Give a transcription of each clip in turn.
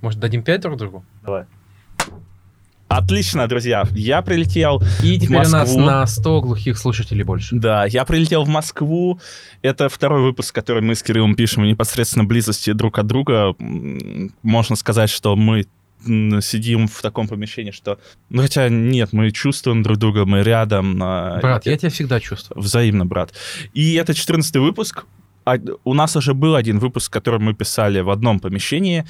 Может, дадим 5 друг другу? Давай. Отлично, друзья. Я прилетел И в теперь у нас Москву. на 100 глухих слушателей больше. Да, я прилетел в Москву. Это второй выпуск, который мы с Кириллом пишем в непосредственно близости друг от друга. Можно сказать, что мы сидим в таком помещении, что... Ну, хотя нет, мы чувствуем друг друга, мы рядом. а, Брат, я тебя всегда чувствую. Взаимно, брат. И это 14 выпуск. А У нас уже был один выпуск, который мы писали в одном помещении.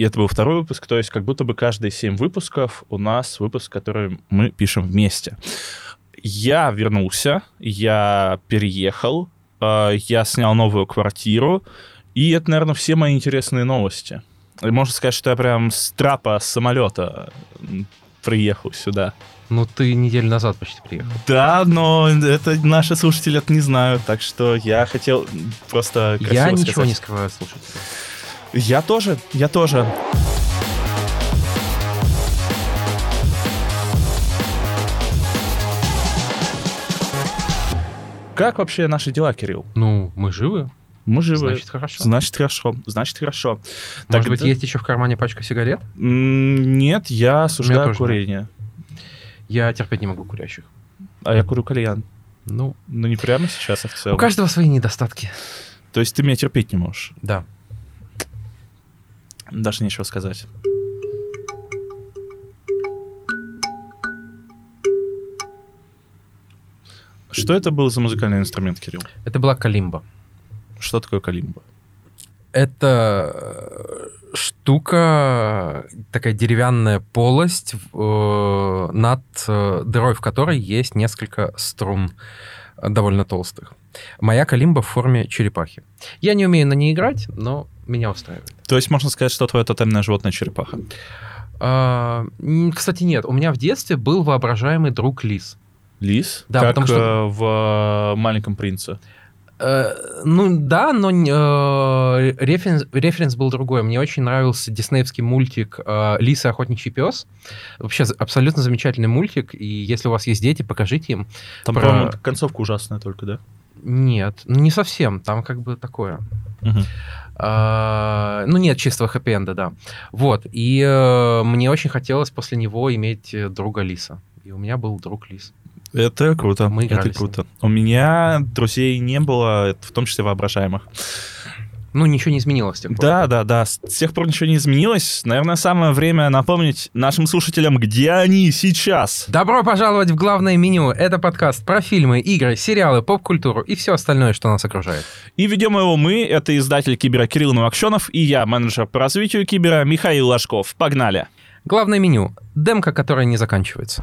И это был второй выпуск, то есть как будто бы каждые 7 выпусков у нас выпуск, который мы пишем вместе. Я вернулся, я переехал, э, я снял новую квартиру, и это, наверное, все мои интересные новости. И можно сказать, что я прям с трапа с самолета приехал сюда. Ну, ты неделю назад почти приехал. Да, но это наши слушатели это не знают, так что я хотел просто красиво я ничего сказать. не скрываю от слушателей. Я тоже, я тоже. Как вообще наши дела, Кирилл? Ну, мы живы, Мы живы. значит, хорошо. Значит, хорошо. Значит, хорошо. Может быть, Тогда- есть еще в кармане пачка сигарет? Нет, я осуждаю курение. Я терпеть не могу курящих. А я курю кальян. Ну, Ну, не прямо сейчас, а в у целом. каждого свои недостатки. То есть ты меня терпеть не можешь. Да. Даже нечего сказать. Что это был за музыкальный инструмент, Кирилл? Это была калимба. Что такое калимба? Это э, штука, такая деревянная полость, э, над э, дырой в которой есть несколько струн э, довольно толстых. Моя калимба в форме черепахи. Я не умею на ней играть, но меня устраивает. То есть можно сказать, что твое тотемное животное черепаха. А, кстати, нет, у меня в детстве был воображаемый друг лис. Лис? Да, как потому что- э, в «Маленьком принце». Э, ну да, но э, референс, референс был другой. Мне очень нравился диснеевский мультик э, «Лис и охотничий пес». Вообще абсолютно замечательный мультик, и если у вас есть дети, покажите им. Там, Про- по-моему, концовка ужасная только, да? Нет, ну не совсем, там как бы такое. Мгм. А, ну нет, чистого хэппи-энда, да. Вот, и э, мне очень хотелось после него иметь э, друга лиса. И у меня был друг лис. Это круто. Мы это круто. У меня друзей не было, в том числе воображаемых. Ну, ничего не изменилось с тех пор. Да, да, да. С тех пор ничего не изменилось. Наверное, самое время напомнить нашим слушателям, где они сейчас. Добро пожаловать в главное меню. Это подкаст про фильмы, игры, сериалы, поп-культуру и все остальное, что нас окружает. И ведем его мы, это издатель Кибера Кирилл Новокщенов и я, менеджер по развитию Кибера Михаил Ложков. Погнали. Главное меню. Демка, которая не заканчивается.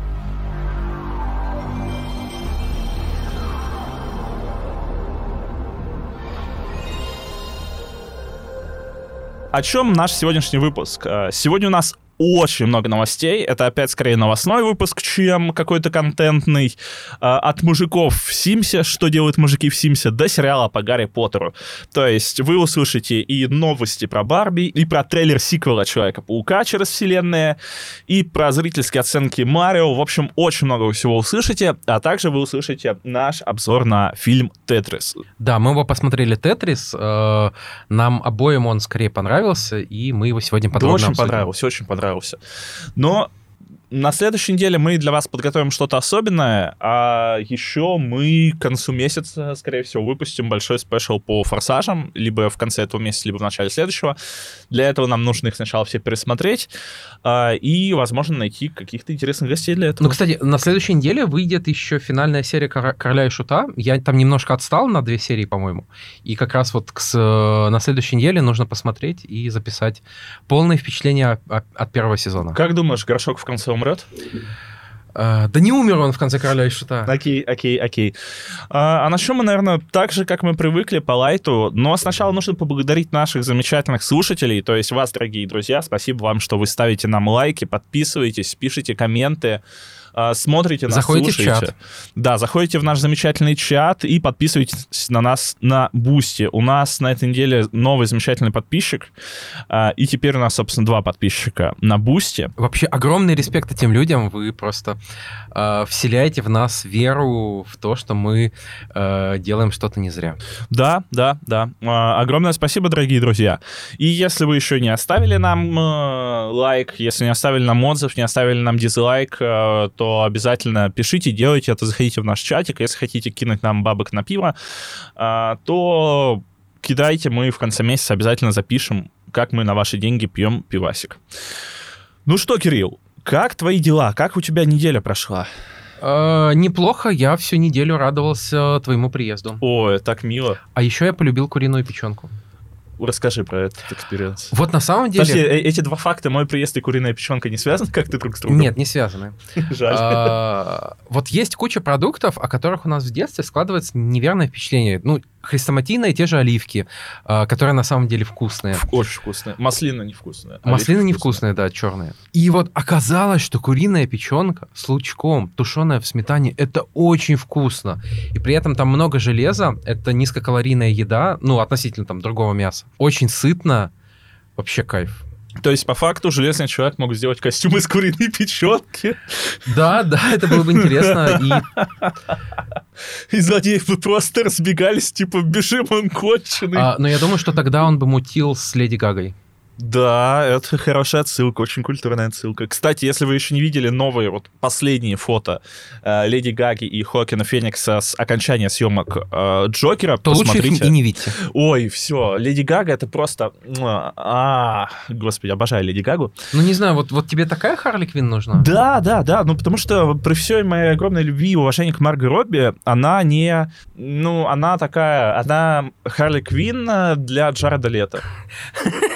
О чем наш сегодняшний выпуск? Э, Сегодня у нас очень много новостей. Это опять скорее новостной выпуск, чем какой-то контентный. Э, От мужиков в Симсе, что делают мужики в Симсе, до сериала по Гарри Поттеру. То есть вы услышите и новости про Барби, и про трейлер сиквела Человека-паука через вселенные, и про зрительские оценки Марио. В общем, очень много всего услышите. А также вы услышите наш обзор на фильм «Тетрис». Да, мы его посмотрели «Тетрис». э, Нам обоим он скорее понравился, и мы его сегодня Да, подробно очень обсудим. понравился, очень понравился. Но на следующей неделе мы для вас подготовим что-то особенное, а еще мы к концу месяца, скорее всего, выпустим большой спешл по форсажам, либо в конце этого месяца, либо в начале следующего. Для этого нам нужно их сначала все пересмотреть а, и, возможно, найти каких-то интересных гостей для этого. Ну, кстати, на следующей неделе выйдет еще финальная серия «Кора- «Короля и Шута». Я там немножко отстал на две серии, по-моему. И как раз вот к с- на следующей неделе нужно посмотреть и записать полное впечатление от первого сезона. Как думаешь, Горшок в конце умрет? Э, Да не умер он в конце «Короля и Шута». Окей, окей, окей. А, а начнем мы, наверное, так же, как мы привыкли, по лайту. Но сначала нужно поблагодарить наших замечательных слушателей, то есть вас, дорогие друзья. Спасибо вам, что вы ставите нам лайки, подписываетесь, пишите комменты. Э, смотрите нас, Заходите в слушаете. чат. Да, заходите в наш замечательный чат и подписывайтесь на нас на Бусти. У нас на этой неделе новый замечательный подписчик, э, и теперь у нас, собственно, два подписчика на Бусти. Вообще огромный респект этим людям. Вы просто э, вселяете в нас веру в то, что мы э, делаем что-то не зря. Да, да, да. А, Огромное спасибо, дорогие друзья. И если вы еще не оставили нам э, лайк, если не оставили нам отзыв, не оставили нам дизлайк, э, то обязательно пишите, делайте это, заходите в наш чатик. Если хотите кинуть нам бабок на пиво, э, то кидайте, мы в конце месяца обязательно запишем, как мы на ваши деньги пьем пивасик. Ну что, Кирилл, как твои дела? Как у тебя неделя прошла? Э, неплохо, я всю неделю радовался твоему приезду. Ой, так мило. А еще я полюбил куриную печенку. Расскажи про этот experience. Вот на самом деле... Подожди, э- эти два факта, мой приезд и куриная печенка, не связаны как-то друг с другом? Нет, не связаны. Жаль. А, Вот есть куча продуктов, о которых у нас в детстве складывается неверное впечатление. Ну, хрестоматийные те же оливки, а, которые на самом деле вкусные. Очень вкусная. Маслина невкусная. Маслины Оливки невкусные, да, черные. И вот оказалось, что куриная печенка с лучком, тушеная в сметане, это очень вкусно. И при этом там много железа, это низкокалорийная еда, ну, относительно там другого мяса. Очень сытно, вообще кайф. То есть, по факту, железный человек мог сделать костюм из куриной печенки, Да, да, это было бы интересно. И и злодеи бы просто разбегались, типа, бежим, он конченый. А, но я думаю, что тогда он бы мутил с Леди Гагой. Да, это хорошая отсылка, очень культурная отсылка. Кстати, если вы еще не видели новые, вот последние фото э, Леди Гаги и Хокина Феникса с окончания съемок э, Джокера, То лучше посмотрите. их и не видите. Ой, все, Леди Гага это просто... А, господи, обожаю Леди Гагу. Ну, не знаю, вот, вот тебе такая Харли Квин нужна? Да, да, да, ну потому что при всей моей огромной любви и уважении к Марго Робби, она не... Ну, она такая... Она Харли Квин э, для Джареда Лето.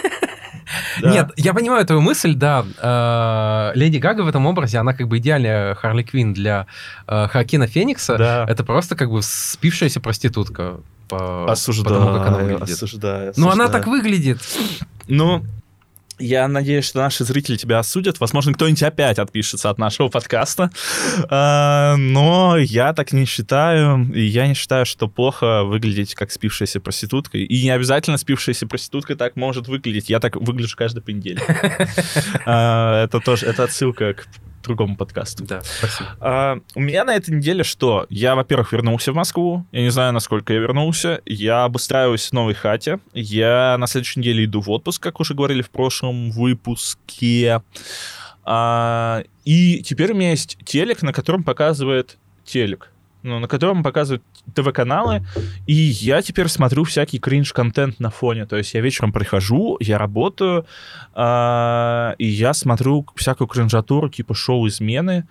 Да. Нет, я понимаю твою мысль, да. Э, Леди Гага в этом образе, она как бы идеальная Харли Квин для э, Хоакина Феникса. Да. Это просто как бы спившаяся проститутка. По, Осуждаю, потому как она выглядит. осуждаю, Ну, она осуждаю. так выглядит. Ну, я надеюсь, что наши зрители тебя осудят. Возможно, кто-нибудь опять отпишется от нашего подкаста. А, Но я так не считаю. И я не считаю, что плохо выглядеть как спившаяся проститутка. И не обязательно спившаяся проститутка так может выглядеть. Я так выгляжу каждый понедельник. А, Это тоже, это отсылка к другому подкасту. Да, спасибо. А, у меня на этой неделе что? Я, во-первых, вернулся в Москву. Я не знаю, насколько я вернулся. Я обустраиваюсь в новой хате. Я на следующей неделе иду в отпуск, как уже говорили в прошлом выпуске. А, и теперь у меня есть телек, на котором показывает телек. Ну, на котором показывают ТВ-каналы, и я теперь смотрю всякий кринж-контент на фоне. То есть я вечером прихожу, я работаю, а, и я смотрю всякую кринжатуру, типа шоу «Измены».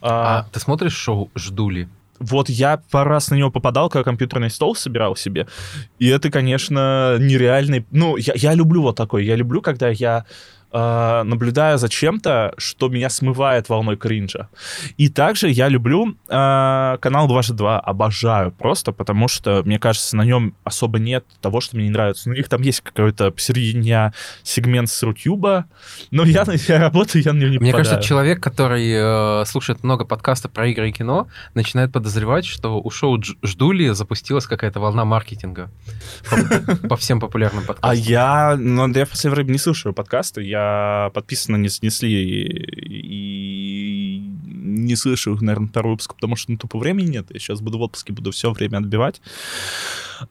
А, А ты смотришь шоу «Ждули»? вот я пару раз на него попадал, когда компьютерный стол собирал себе. И это, конечно, нереальный... Ну, я, я люблю вот такой. Я люблю, когда я э, наблюдаю за чем-то, что меня смывает волной кринжа. И также я люблю э, канал 2G2. Обожаю просто, потому что, мне кажется, на нем особо нет того, что мне не нравится. Ну, у них там есть какой-то посередине сегмент с Рутюба, но я, я работаю, я на него не Мне попадаю. кажется, человек, который э, слушает много подкастов про игры и кино, начинает подозревать, что у шоу «Ждули» запустилась какая-то волна маркетинга по, по всем популярным А подкастам. я, ну, я в последнее время не слушаю подкасты, я подписан на не снесли и, и не слышу их, наверное, второй выпуск, потому что ну, тупо времени нет. Я сейчас буду в отпуске, буду все время отбивать.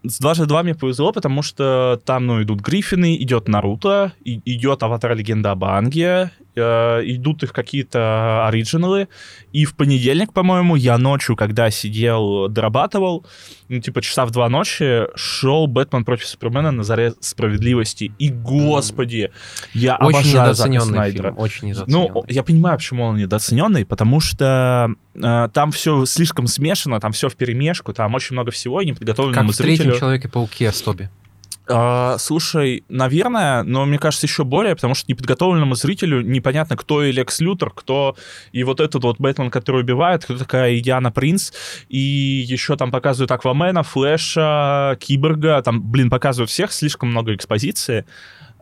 С 2G2 мне повезло, потому что там, ну, идут Гриффины, идет Наруто, и- идет Аватар Легенда об Анге, э, идут их какие-то оригиналы, и в понедельник, по-моему, я ночью, когда сидел, дорабатывал, ну, типа, часа в два ночи, шел «Бэтмен против Супермена» на заре справедливости. И, господи, я Очень обожаю Зака недооцененный Снайдера. фильм, очень недооцененный. Ну, я понимаю, почему он недооцененный, потому что э, там все слишком смешано, там все в перемешку, там очень много всего, и как неподготовленному в третьем зрителю... Человеке-пауке с Тоби. А, слушай, наверное, но мне кажется еще более, потому что неподготовленному зрителю непонятно, кто и Лекс Лютер, кто и вот этот вот Бэтмен, который убивает, кто такая Диана Принц, и еще там показывают Аквамена, Флэша, Киборга, там, блин, показывают всех, слишком много экспозиции.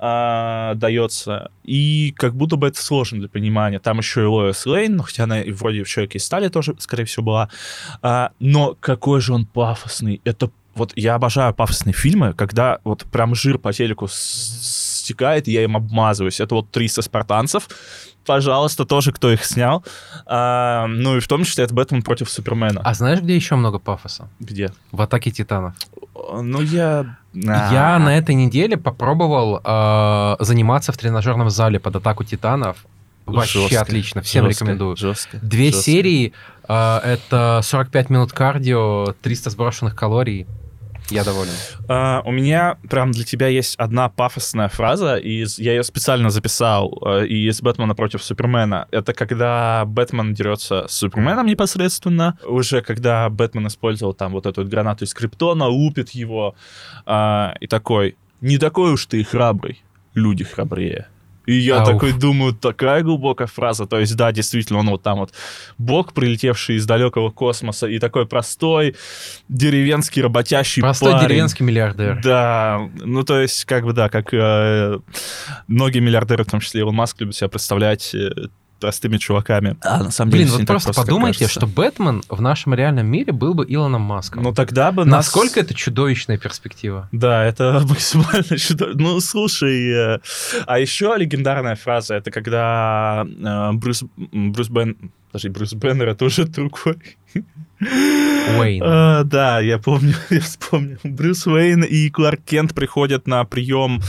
а, дается, и как будто бы это сложно для понимания. Там еще и Лоис Лейн, ну, хотя она вроде в «Человеке из стали» тоже, скорее всего, была. А, но какой же он пафосный. Это вот я обожаю пафосные фильмы, когда вот прям жир по телеку стекает, и я им обмазываюсь. Это вот 300 спартанцев, пожалуйста, тоже кто их снял. А, ну и в том числе это Бэтмен против Супермена. А знаешь, где еще много пафоса? Где? В «Атаке титанов». Ну я... Я на этой неделе попробовал э, заниматься в тренажерном зале под «Атаку титанов». Вообще Жестко, отлично, всем жестко, рекомендую. Жестко, Две жестко. серии, э, это 45 минут кардио, 300 сброшенных калорий. Я доволен. А, у меня прям для тебя есть одна пафосная фраза, из, я ее специально записал э, из Бэтмена против Супермена. Это когда Бэтмен дерется с Суперменом непосредственно, уже когда Бэтмен использовал там вот эту гранату из Криптона, лупит его, а, и такой, не такой уж ты и храбрый, люди храбрее. И я Ауф. такой думаю, такая глубокая фраза. То есть, да, действительно, он вот там вот бог, прилетевший из далекого космоса, и такой простой, деревенский, работящий Простой парень. деревенский миллиардер. Да, ну то есть, как бы, да, как э, многие миллиардеры, в том числе Илон Маск, любят себя представлять э, простыми чуваками. А на самом Блин, всё вот просто как подумайте, кажется. что Бэтмен в нашем реальном мире был бы Илоном Маском. Ну тогда бы нас... Насколько это чудовищная перспектива? Да, это максимально чудо... Ну, слушай, э, а еще легендарная фраза, это когда э, Брюс, Брюс Бен... Подожди, Брюс Беннер, это уже другой. Уэйн. А, да, я помню, я вспомнил. Брюс Уэйн и Кларк Кент приходят на прием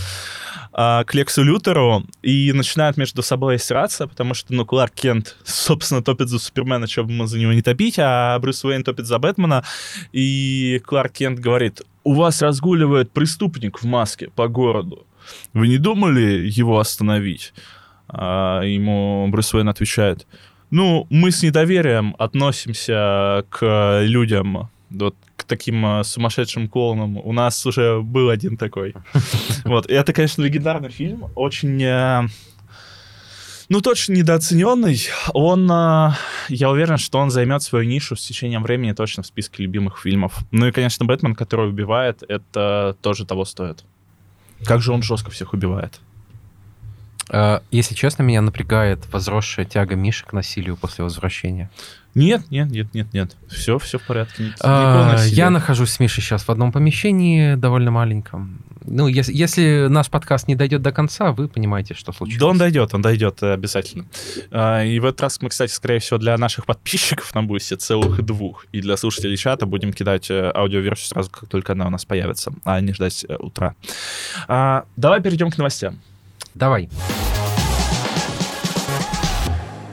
а, к Лексу Лютеру и начинают между собой сраться, потому что, ну, Кларк Кент, собственно, топит за Супермена, что бы мы за него не топить, а Брюс Уэйн топит за Бэтмена, и Кларк Кент говорит, у вас разгуливает преступник в маске по городу. Вы не думали его остановить? А ему Брюс Уэйн отвечает, ну, мы с недоверием относимся к людям, вот к таким э, сумасшедшим клоунам. У нас уже был один такой. Вот, и это, конечно, легендарный фильм, очень... э, Ну, точно недооцененный. Он, э, я уверен, что он займет свою нишу с течением времени точно в списке любимых фильмов. Ну и, конечно, Бэтмен, который убивает, это тоже того стоит. Как же он жестко всех убивает. Э, Если честно, меня напрягает возросшая тяга Миши к насилию после возвращения. Нет, нет, нет, нет, нет. Все, все в порядке. Ник- А. Я нахожусь с Мишей сейчас в одном помещении, довольно маленьком. Ну, если, если наш подкаст не дойдет до конца, вы понимаете, что случилось. Да он дойдет, он дойдет э, обязательно. А, И в этот раз мы, кстати, скорее всего, для наших подписчиков на Бусте целых двух. И для слушателей чата будем кидать э, аудиоверсию сразу, как только она у нас появится, а не ждать э, утра. А, Давай перейдем к новостям. Давай.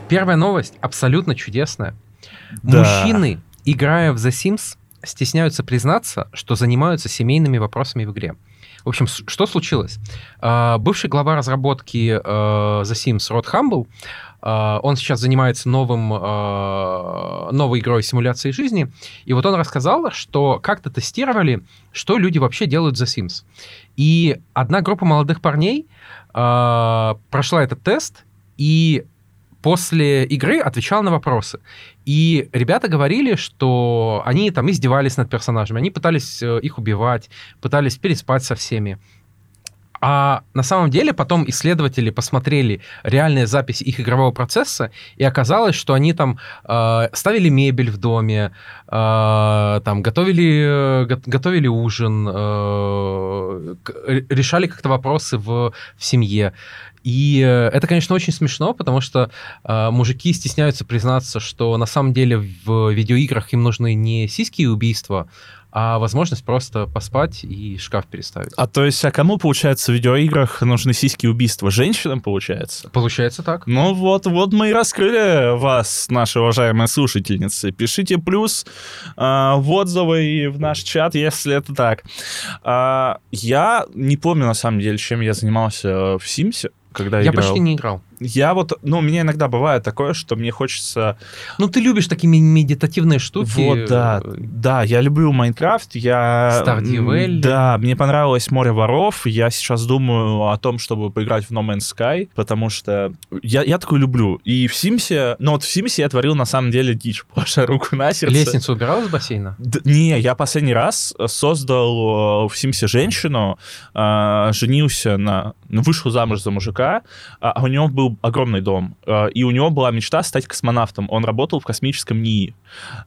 Первая новость абсолютно чудесная. Да. Мужчины, играя в The Sims, стесняются признаться, что занимаются семейными вопросами в игре. В общем, что случилось? А, Бывший глава разработки э, The Sims Род Хамбл, а, он сейчас занимается новым, а, новой игрой симуляции жизни, и вот он рассказал, что как-то тестировали, что люди вообще делают в The Sims. И одна группа молодых парней а, прошла этот тест, и после игры отвечала на вопросы. И ребята говорили, что они там издевались над персонажами, они пытались э, их убивать, пытались переспать со всеми. А на самом деле потом исследователи посмотрели реальные записи их игрового процесса, и оказалось, что они там э, ставили мебель в доме, э, там готовили, э, го- готовили ужин, э, решали как-то вопросы в, в семье. И э, это, конечно, очень смешно, потому что э, мужики стесняются признаться, что на самом деле в видеоиграх им нужны не сиськи и убийства, а возможность просто поспать и шкаф переставить. А то есть, а кому, получается, в видеоиграх нужны сиськи и убийства? Женщинам, получается? Получается так. Ну вот, вот мы и раскрыли вас, наши уважаемые слушательницы. Пишите плюс а, в отзывы и в наш чат, если это так. А, я не помню, на самом деле, чем я занимался в Симсе, когда Я играл. почти не играл. Я вот, ну, у меня иногда бывает такое, что мне хочется... Ну, ты любишь такие медитативные штуки. Вот, да, да, я люблю Майнкрафт, я... Stardew. Да, мне понравилось Море воров, я сейчас думаю о том, чтобы поиграть в No Man's Sky, потому что я, я такой люблю. И в Симсе, ну вот в Симсе я творил на самом деле дичь, положа руку на сердце. Лестницу убирал из бассейна? Д- не, я последний раз создал э, в Симсе женщину, э, женился на... ну, Вышел замуж за мужика, а, а у него был огромный дом, э, и у него была мечта стать космонавтом. Он работал в космическом НИИ.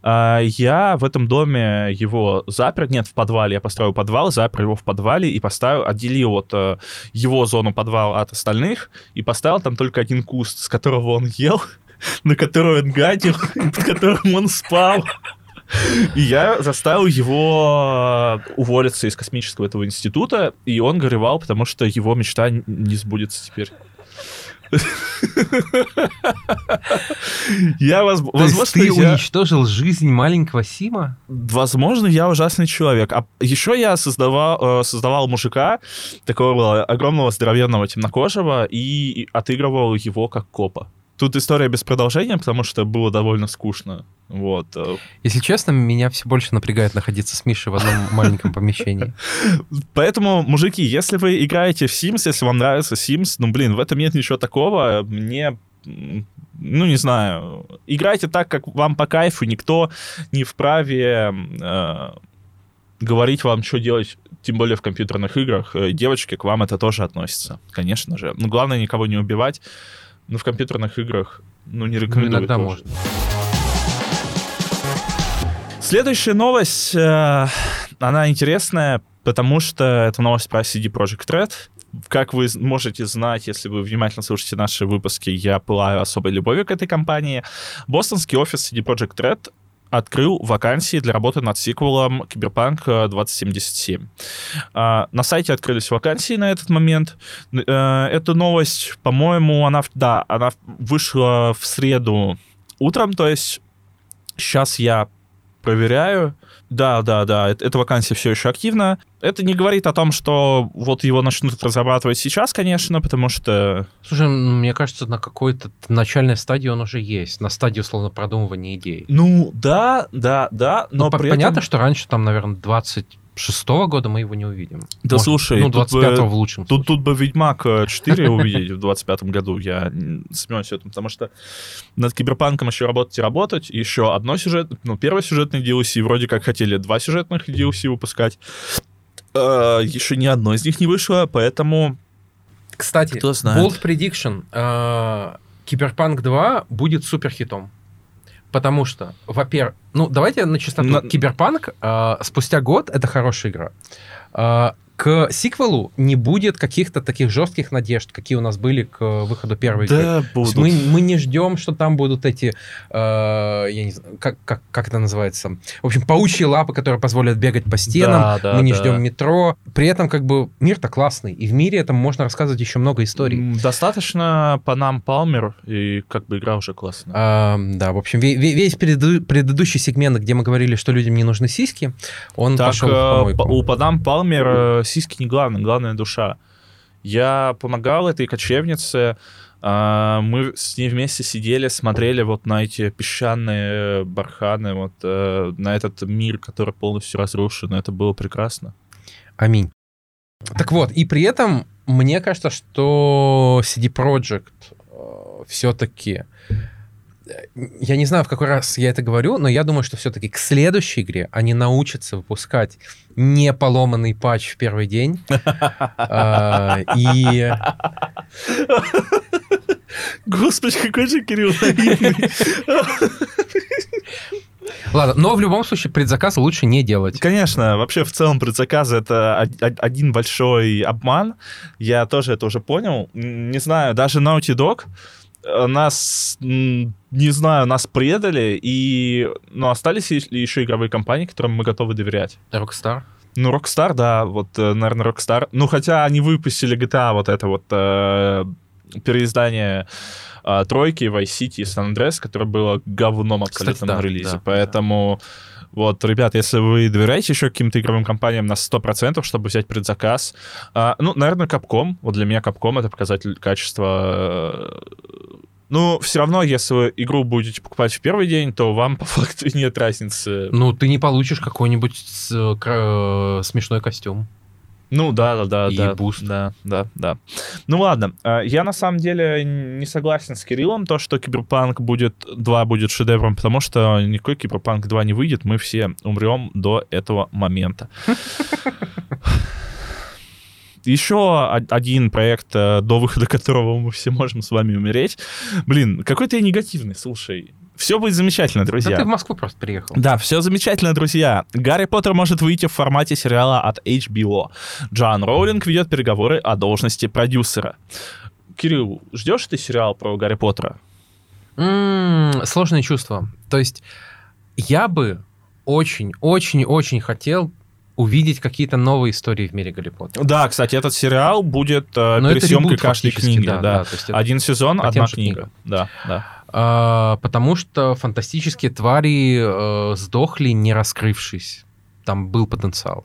Э, Я в этом доме его запер, нет, в подвале, я построил подвал, запер его в подвале и поставил, отделил вот э, его зону подвала от остальных и поставил там только один куст, с которого он ел, на который он гадил, и под которым он спал. И я заставил его уволиться из космического этого института, и он горевал, потому что его мечта не сбудется теперь. Я, возможно, ты уничтожил жизнь маленького Сима? Возможно, я ужасный человек. А еще я создавал, э, создавал мужика, такого огромного, здоровенного, темнокожего, и отыгрывал его как копа. Тут история без продолжения, потому что было довольно скучно. Вот. э. Если честно, меня все больше напрягает находиться с Мишей в одном маленьком помещении. Поэтому, мужики, если вы играете в Sims, если вам нравится Sims, ну, блин, в этом нет ничего такого. Мне ну, не знаю, играйте так, как вам по кайфу, никто не вправе э, говорить вам, что делать, тем более в компьютерных играх. Э, Девочки, к вам это тоже относится, конечно же. Но главное никого не убивать. Но в компьютерных играх, ну, не Ну, рекомендую иногда тоже. можно. Следующая новость, э, она интересная, потому что это новость про CD Projekt Red. Как вы можете знать, если вы внимательно слушаете наши выпуски, я пылаю особой любовью к этой компании. Бостонский офис CD Projekt Red открыл вакансии для работы над сиквелом Киберпанк э, 2077. А, На сайте открылись вакансии на этот момент. Э, Эта новость, по-моему, она, да, она вышла в среду утром, то есть сейчас я проверяю. Да, да, да, эт- эта вакансия все еще активна. Это не говорит о том, что вот его начнут разрабатывать сейчас, конечно, потому что... Слушай, м, мне кажется, на какой-то начальной стадии он уже есть, на стадии, условно, продумывания идей. Ну, да, да, да, но Но при понятно, этом... что раньше, там, наверное, 26 года мы его не увидим. Да Может, слушай, ну, тут 25 бы- в лучшем Тут, случае. тут бы Ведьмак э, 4 увидеть в 25 году, я м, смеюсь этому, потому что над Киберпанком еще работать и работать, еще одно сюжет, ну, первый сюжетный DLC, вроде как хотели два сюжетных DLC выпускать, Э, еще ни одно из них не вышло, поэтому Кстати, Кто знает. Bold Prediction. э, Киберпанк 2 будет суперхитом. Потому что, во-первых, ну, давайте начистоту. На- Киберпанк э, спустя год это хорошая игра. Э, к сиквелу не будет каких-то таких жестких надежд, какие у нас были к выходу первой игры. да, есть будут. Мы, мы не ждем, что там будут эти, э, я не знаю, как, как, как это называется? В общем, паучьи лапы, которые позволят бегать по стенам. Да, да, мы не да. ждем метро. При этом, как бы, мир-то классный. И в мире этом можно рассказывать еще много историй. Достаточно по нам Палмер, и как бы игра уже классная. А, да, в общем, ве- ве- весь преду- предыдущий сегмент, где мы говорили, что людям не нужны сиськи, он Так, пошел в э, помойку. по- у Падам Палмер э, сиськи не главное, главное душа. Я помогал этой кочевнице, а, мы с ней вместе сидели, смотрели вот на эти песчаные барханы, вот э, на этот мир, который полностью разрушен. Это было прекрасно. Аминь. Так вот, и при этом мне кажется, что CD Projekt все-таки... Я не знаю, в какой раз я это говорю, но я думаю, что все-таки к следующей игре они научатся выпускать не поломанный патч в первый день. А, И Господи, какой же Кирилл наивный. ладно, но в любом случае предзаказ лучше не делать. Конечно, вообще в целом предзаказы это од- од- один большой обман. Я тоже это уже понял. Не знаю, даже Naughty Dog нас, м, не знаю, нас предали, и, ну, остались ли еще игровые компании, которым мы готовы доверять? Rockstar. Ну, Rockstar, да, вот, э, наверное, Rockstar. Ну, хотя они выпустили GTA, вот это вот э, переиздание э, тройки, Vice City и San Andreas, которое было говном абсолютно Кстати, да, на релизе. да, Поэтому Вот, ребят, если вы доверяете еще каким-то игровым компаниям на 100%, чтобы взять предзаказ, а, ну, наверное, Capcom. Вот для меня Capcom — это показатель качества э, ну, все равно, если вы игру будете покупать в первый день, то вам по факту нет разницы. Ну, ты не получишь какой-нибудь э, э, смешной костюм. Ну да, да, да, И да, буст. да, да, да. Ну ладно, э, я на самом деле не согласен с Кириллом, то, что Киберпанк будет 2 будет шедевром, потому что никакой Киберпанк 2 не выйдет, мы все умрем до этого момента. Еще один проект, э, до выхода которого мы все можем с вами умереть. Блин, какой ты негативный, слушай. Все будет замечательно, друзья. Да ты в Москву просто приехал. Да, все замечательно, друзья. Гарри Поттер может выйти в формате сериала от HBO. Джоан Роулинг ведет переговоры о должности продюсера. Кирилл, ждешь ты сериал про Гарри Поттера? М, Сложные чувства. То есть я бы очень-очень-очень хотел увидеть какие-то новые истории в мире Гарри Поттера. Да, кстати, этот сериал будет э, пересъемкой каждой книги. да, Да, да, Один сезон, одна книга. книгам. Да, да. А, потому что фантастические твари э, сдохли, не раскрывшись. Там был потенциал.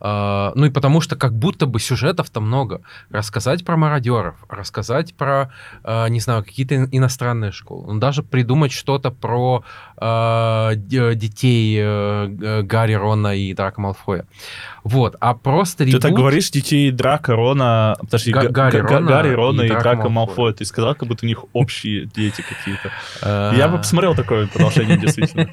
А, ну и потому что как будто бы сюжетов-то много. Рассказать про мародеров, рассказать про, э, не знаю, какие-то ин- иностранные школы. Ну, даже придумать что-то про э, д- детей э, Гарри, Рона и Драка Малфоя. Вот. А просто Ты так ребут- говоришь детей Драка, Рона... Подожди, Га- Га- Гарри, Га- Рона Гарри, Рона и и Драко Драка Малфоя. Малфоя. Ты сказал, как будто у них общие дети какие-то. Я бы посмотрел такое продолжение, действительно.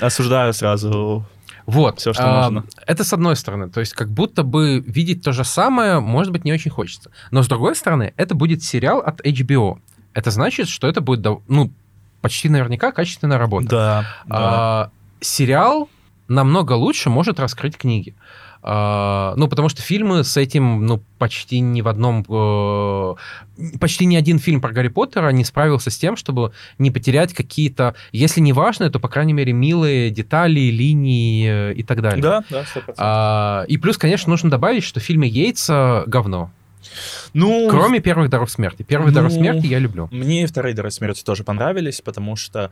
Осуждаю сразу. Вот. Всё, что а, можно. Это с одной стороны. То есть как будто бы видеть то же самое, может быть, не очень хочется. Но с другой стороны, это будет сериал от HBO. Это значит, что это будет, ну, почти наверняка качественная работа. Да, да. А, сериал намного лучше может раскрыть книги. Ну, потому что фильмы с этим, ну, почти ни в одном... э, почти ни один фильм про Гарри Поттера не справился с тем, чтобы не потерять какие-то, если не важные, то, по крайней мере, милые детали, линии э, и так далее. Да, да, 100%. А, и плюс, конечно, нужно добавить, что в фильме Йейтса говно. Ну, Кроме первых даров смерти. Первый Ну, даров смерти я люблю. Мне и вторые «Дары смерти» тоже понравились, потому что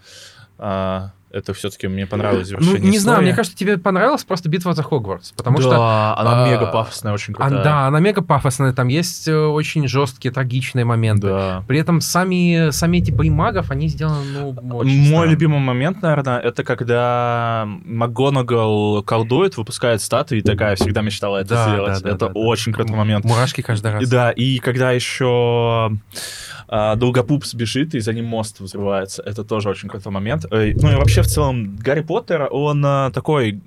а, это все-таки мне понравилось Ну, завершение не знаю, истории. мне кажется, тебе понравилась просто битва за Хогвартс, потому да, что она а, мега пафосная, очень А, крутая. да, она мега пафосная, там есть э, очень жесткие, трагичные моменты. Да. При этом сами, сами эти боимагов, они сделаны, ну, очень Мой странно. любимый момент, наверное, это когда МакГонагал колдует, выпускает статуи, и такая всегда мечтала это Да, сделать. да, да, это да, да. очень крутой момент. Мурашки каждый раз. И да, и когда еще а, Долгопупс бежит, и за ним мост взрывается, это тоже очень крутой момент. Э, Ну и вообще в целом Гарри Поттер, он а, такой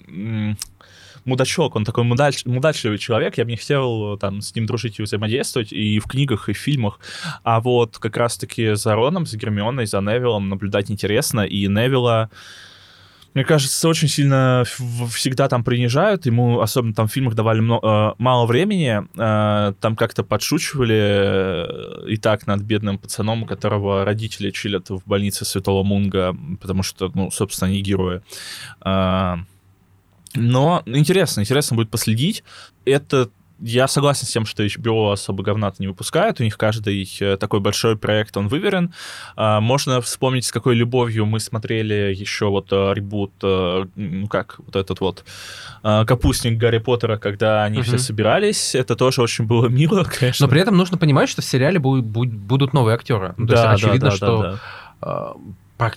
мудачок, он такой мудач, мудачливый человек, я бы не хотел там с ним дружить и взаимодействовать и в книгах, и в фильмах, а вот как раз-таки за Роном, за Гермионой, за Невиллом наблюдать интересно, и Невилла мне кажется, очень сильно всегда там принижают. Ему, особенно там в фильмах, давали мно- э, мало времени. Э, Там как-то подшучивали э, и так над бедным пацаном, которого родители чилят в больнице Святого Мунга, потому что, ну, собственно, они герои. Но интересно, интересно будет последить. Это я согласен с тем, что HBO особо говна-то не выпускает. У них каждый э, такой большой проект, он выверен. А, Можно вспомнить, с какой любовью мы смотрели еще вот э, ребут, э, ну как, вот этот вот капустник Гарри Поттера, когда они все Мгм. собирались. Это тоже очень было мило, конечно. Но при этом нужно понимать, что в сериале бу- бу- будут новые актеры. Ну, то Да, есть да, очевидно, да, что... да, да.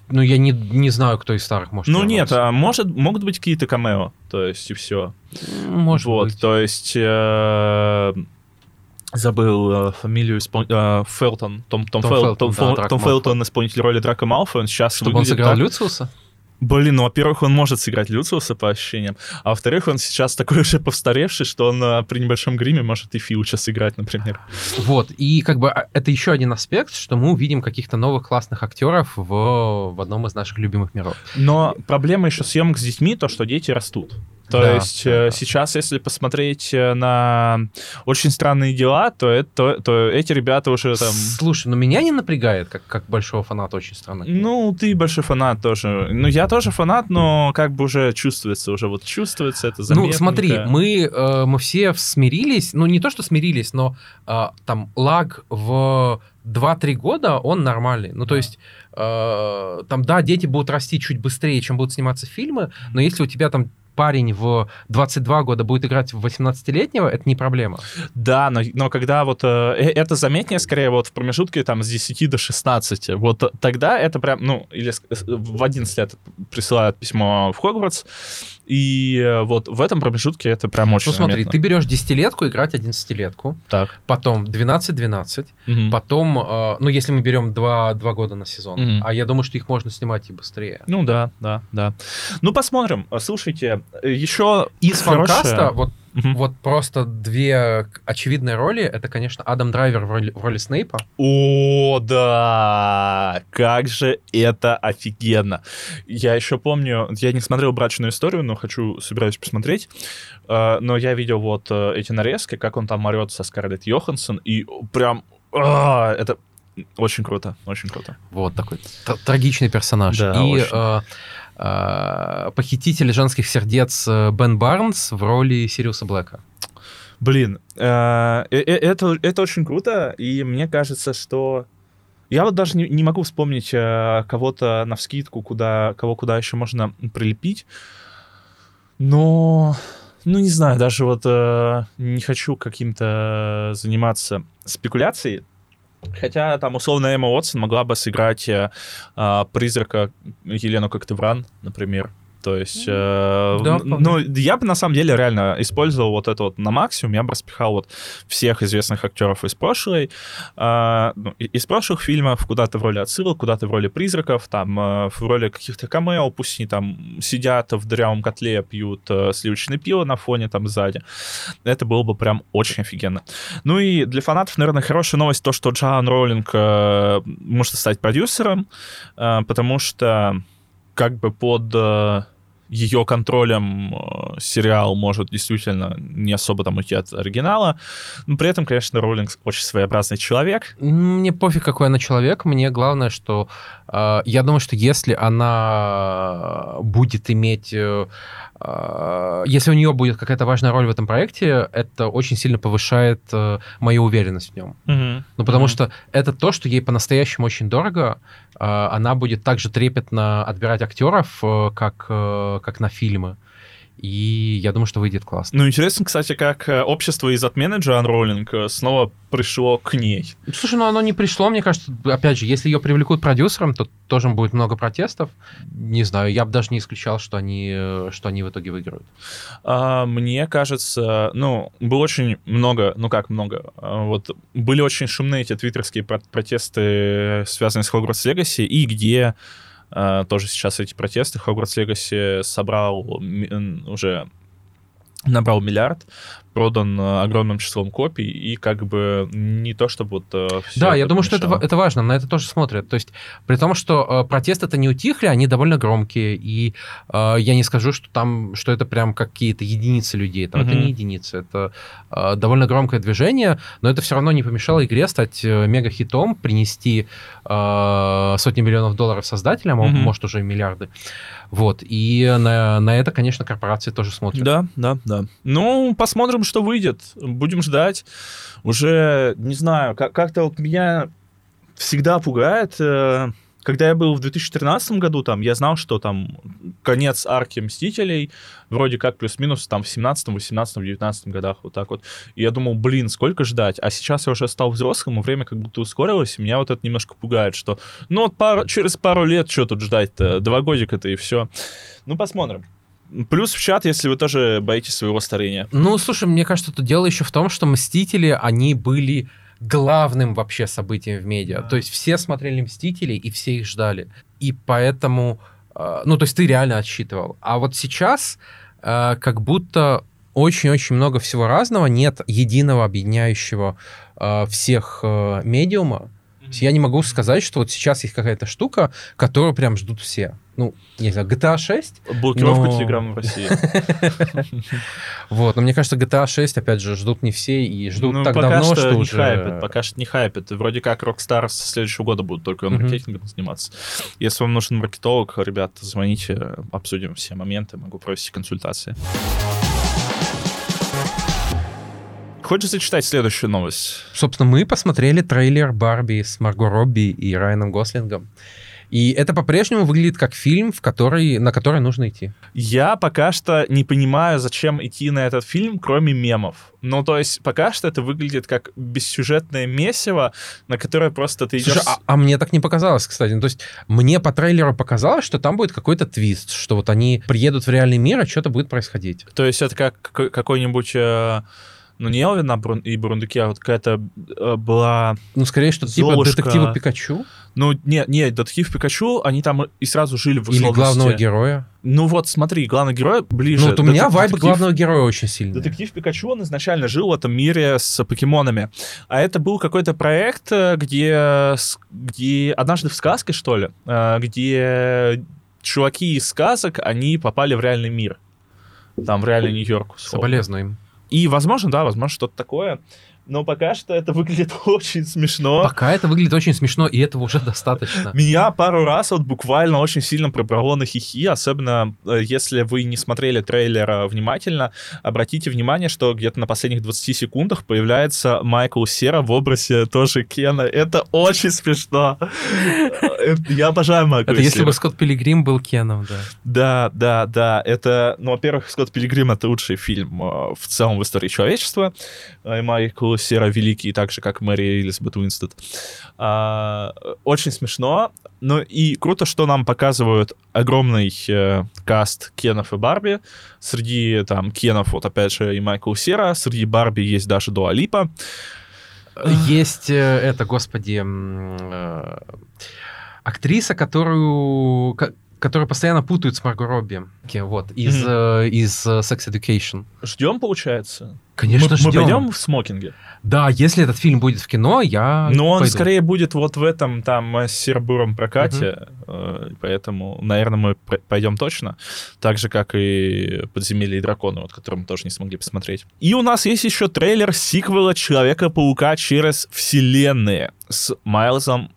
Ну, я не, не знаю, кто из старых может Ну нет, а может, могут быть какие-то камео, то есть и все. Может вот, быть. то есть э, забыл э, фамилию испол... э, Фелтон, Том, Том, Том Фел- Фелтон, Том, да, Том. Фелтон, исполнитель роли Драка Малфоя, он сейчас Чтобы он сыграл так- Люциуса? Блин, ну, во-первых, он может сыграть Люциуса по ощущениям, а во-вторых, он сейчас такой уже повстаревший, что он э, при небольшом гриме может и Филча сыграть, например. Вот, и как бы а, это еще один аспект, что мы увидим каких-то новых классных актеров в, в одном из наших любимых миров. Но проблема еще съемок с детьми, то, что дети растут. То Да, есть да, э, сейчас, если посмотреть э, на очень странные дела, то, это, то, то эти ребята уже там... Слушай, ну меня не напрягает, как, как большого фаната очень странно. Ну, ты большой фанат тоже. Ну, я тоже фанат, но как бы уже чувствуется, уже вот чувствуется это заметненько. Ну, смотри, мы, э, мы все смирились, ну, не то, что смирились, но э, там лаг в 2-3 года он нормальный. Ну, то есть, э, там, да, дети будут расти чуть быстрее, чем будут сниматься фильмы, но если у тебя там парень в 22 года будет играть в 18-летнего, это не проблема. Да, но, но когда вот... Э, э это заметнее скорее вот в промежутке там с 10 до 16. Вот тогда это прям, ну, или в 11 лет присылают письмо в Хогвартс, и э, вот в этом промежутке это прям очень Ну смотри, заметно. ты берешь десятилетку играть 11-летку, так. потом 12-12, угу. потом, э, ну если мы берем 2, 2 года на сезон, угу. а я думаю, что их можно снимать и быстрее. Ну да, да, да. Ну посмотрим. Слушайте, еще из фанкаста, вот Угу. Вот просто две очевидные роли. Это, конечно, Адам Драйвер в роли, в роли Снейпа. О, да! Как же это офигенно! Я еще помню, я не смотрел «Брачную историю», но хочу, собираюсь посмотреть. Uh, но я видел вот uh, эти нарезки, как он там орет со Скарлетт Йоханссон, и прям... Uh, это очень круто, очень круто. Вот такой трагичный персонаж. Да, и очень. Э, похититель женских сердец э, Бен Барнс в роли Сириуса Блэка. Блин, э, это, это очень круто, и мне кажется, что я вот даже не, не могу вспомнить кого-то на вскидку, куда, кого куда еще можно прилепить, но, ну не знаю, даже вот не хочу каким-то заниматься спекуляцией, Хотя там условно Эмма Уотсон могла бы сыграть э, а, призрака Елену Коктевран, например. То есть, э, да, ну, я бы на самом деле реально использовал вот это вот на максимум, я бы распихал вот всех известных актеров из прошлой, э, ну, из прошлых фильмов, куда-то в роли отсылок, куда-то в роли призраков, там, э, в роли каких-то камео, пусть они там сидят в дырявом котле, пьют э, сливочное пиво на фоне там сзади. Это было бы прям очень офигенно. Ну и для фанатов, наверное, хорошая новость то, что Джоан Роллинг э, может стать продюсером, э, потому что как бы под э, ее контролем э, сериал может действительно не особо там уйти от оригинала. Но при этом, конечно, Роллинг очень своеобразный человек. Мне пофиг, какой она человек. Мне главное, что э, я думаю, что если она будет иметь э, если у нее будет какая-то важная роль в этом проекте, это очень сильно повышает э, мою уверенность в нем. Mm-hmm. Ну, потому mm-hmm. что это то, что ей по-настоящему очень дорого. Э, она будет также трепетно отбирать актеров, э, как, э, как на фильмы. И я думаю, что выйдет классно. Ну, интересно, кстати, как э, общество из отмены Джоан Роллинг э, снова пришло к ней. Слушай, ну оно не пришло, мне кажется, опять же, если ее привлекут продюсером, то тоже будет много протестов. Не знаю, я бы даже не исключал, что они, э, что они в итоге выиграют. А, мне кажется, ну, было очень много, ну как много, а, вот были очень шумные эти твиттерские протесты, связанные с Hogwarts Legacy, и где тоже сейчас эти протесты. Хогвартс Легаси собрал уже набрал миллиард, продан э, огромным числом копий, и как бы не то, чтобы вот э, Да, я думаю, мешало. что это, это важно, на это тоже смотрят. То есть при том, что э, протесты-то не утихли, они довольно громкие, и э, я не скажу, что там, что это прям какие-то единицы людей, там, mm-hmm. это не единицы, это э, довольно громкое движение, но это все равно не помешало игре стать э, мега-хитом, принести э, сотни миллионов долларов создателям, mm-hmm. может уже миллиарды. Вот, и на, на это, конечно, корпорации тоже смотрят. Да, да, да. Ну, посмотрим, что выйдет. Будем ждать. Уже, не знаю, как- как-то вот меня всегда пугает... Э- когда я был в 2013 году, там, я знал, что там конец арки Мстителей, вроде как плюс-минус там в 17, 18, 19 годах, вот так вот. И я думал, блин, сколько ждать? А сейчас я уже стал взрослым, и время как будто ускорилось, и меня вот это немножко пугает, что, ну, вот пару, через пару лет что тут ждать-то? Два годика-то и все. Ну, посмотрим. Плюс в чат, если вы тоже боитесь своего старения. Ну, слушай, мне кажется, тут дело еще в том, что Мстители, они были главным вообще событием в медиа. Да. То есть все смотрели «Мстители» и все их ждали. И поэтому... Э, ну, то есть ты реально отсчитывал. А вот сейчас э, как будто очень-очень много всего разного, нет единого объединяющего э, всех медиума. Mm-hmm. Я не могу сказать, что вот сейчас есть какая-то штука, которую прям ждут все ну, не знаю, GTA 6. Блокировка но... Телеграма в России. Вот, но мне кажется, GTA 6, опять же, ждут не все и ждут ну, так давно, что, уже... Хайпит, пока что не хайпит. Вроде как Rockstar с следующего года будут только маркетингом заниматься. Если вам нужен маркетолог, ребят, звоните, обсудим все моменты, могу провести консультации. хочется читать следующую новость. Собственно, мы посмотрели трейлер Барби с Марго Робби и Райаном Гослингом. И это по-прежнему выглядит как фильм, в который, на который нужно идти. Я пока что не понимаю, зачем идти на этот фильм, кроме мемов. Ну, то есть, пока что это выглядит как бессюжетное месиво, на которое просто ты идешь... Слушай, а, а мне так не показалось, кстати. Ну, то есть, мне по трейлеру показалось, что там будет какой-то твист, что вот они приедут в реальный мир, а что-то будет происходить. То есть, это как какой-нибудь... Э ну, не Элвин и Бурундуки, а вот какая-то э, была... Ну, скорее, что типа детектива Пикачу? Ну, не, не, детектив Пикачу, они там и сразу жили в Или главного героя. Ну вот, смотри, главный герой ближе. Ну, вот у меня детектив, вайб главного героя очень сильный. Детектив Пикачу, он изначально жил в этом мире с покемонами. А это был какой-то проект, э, где, где однажды в сказке, что ли, э, где чуваки из сказок, они попали в реальный мир. Там, в реальный Нью-Йорк. Соболезную им. И, возможно, да, возможно, что-то такое но пока что это выглядит очень смешно. Пока это выглядит очень смешно, и этого уже достаточно. Меня пару раз вот буквально очень сильно пробрало на хихи, особенно э, если вы не смотрели трейлер внимательно, обратите внимание, что где-то на последних 20 секундах появляется Майкл Сера в образе тоже Кена. Это очень смешно. Э, я обожаю Майкла Это если бы Скотт Пилигрим был Кеном, да. Да, да, да. Это, ну, во-первых, Скотт Пилигрим — это лучший фильм э, в целом в истории человечества. И Майкл Сера Великий, так же, как Мэри Элизабет Уинстед. А, очень смешно. Ну и круто, что нам показывают огромный э, каст Кенов и Барби. Среди там Кенов, вот опять же, и Майкл Сера. Среди Барби есть даже Дуа Липа. Есть э, это, господи, э, актриса, которую которые постоянно путают с Марго Робби. Вот, из, mm-hmm. из э, Sex Education. Ждем, получается? Конечно, мы, ждем. Мы пойдем в смокинге? Да, если этот фильм будет в кино, я Но он пойду. скорее будет вот в этом там э, сербуром прокате, mm-hmm. поэтому, наверное, мы пойдем точно. Так же, как и «Подземелье и драконы», вот, который мы тоже не смогли посмотреть. И у нас есть еще трейлер сиквела «Человека-паука через вселенные» с Майлзом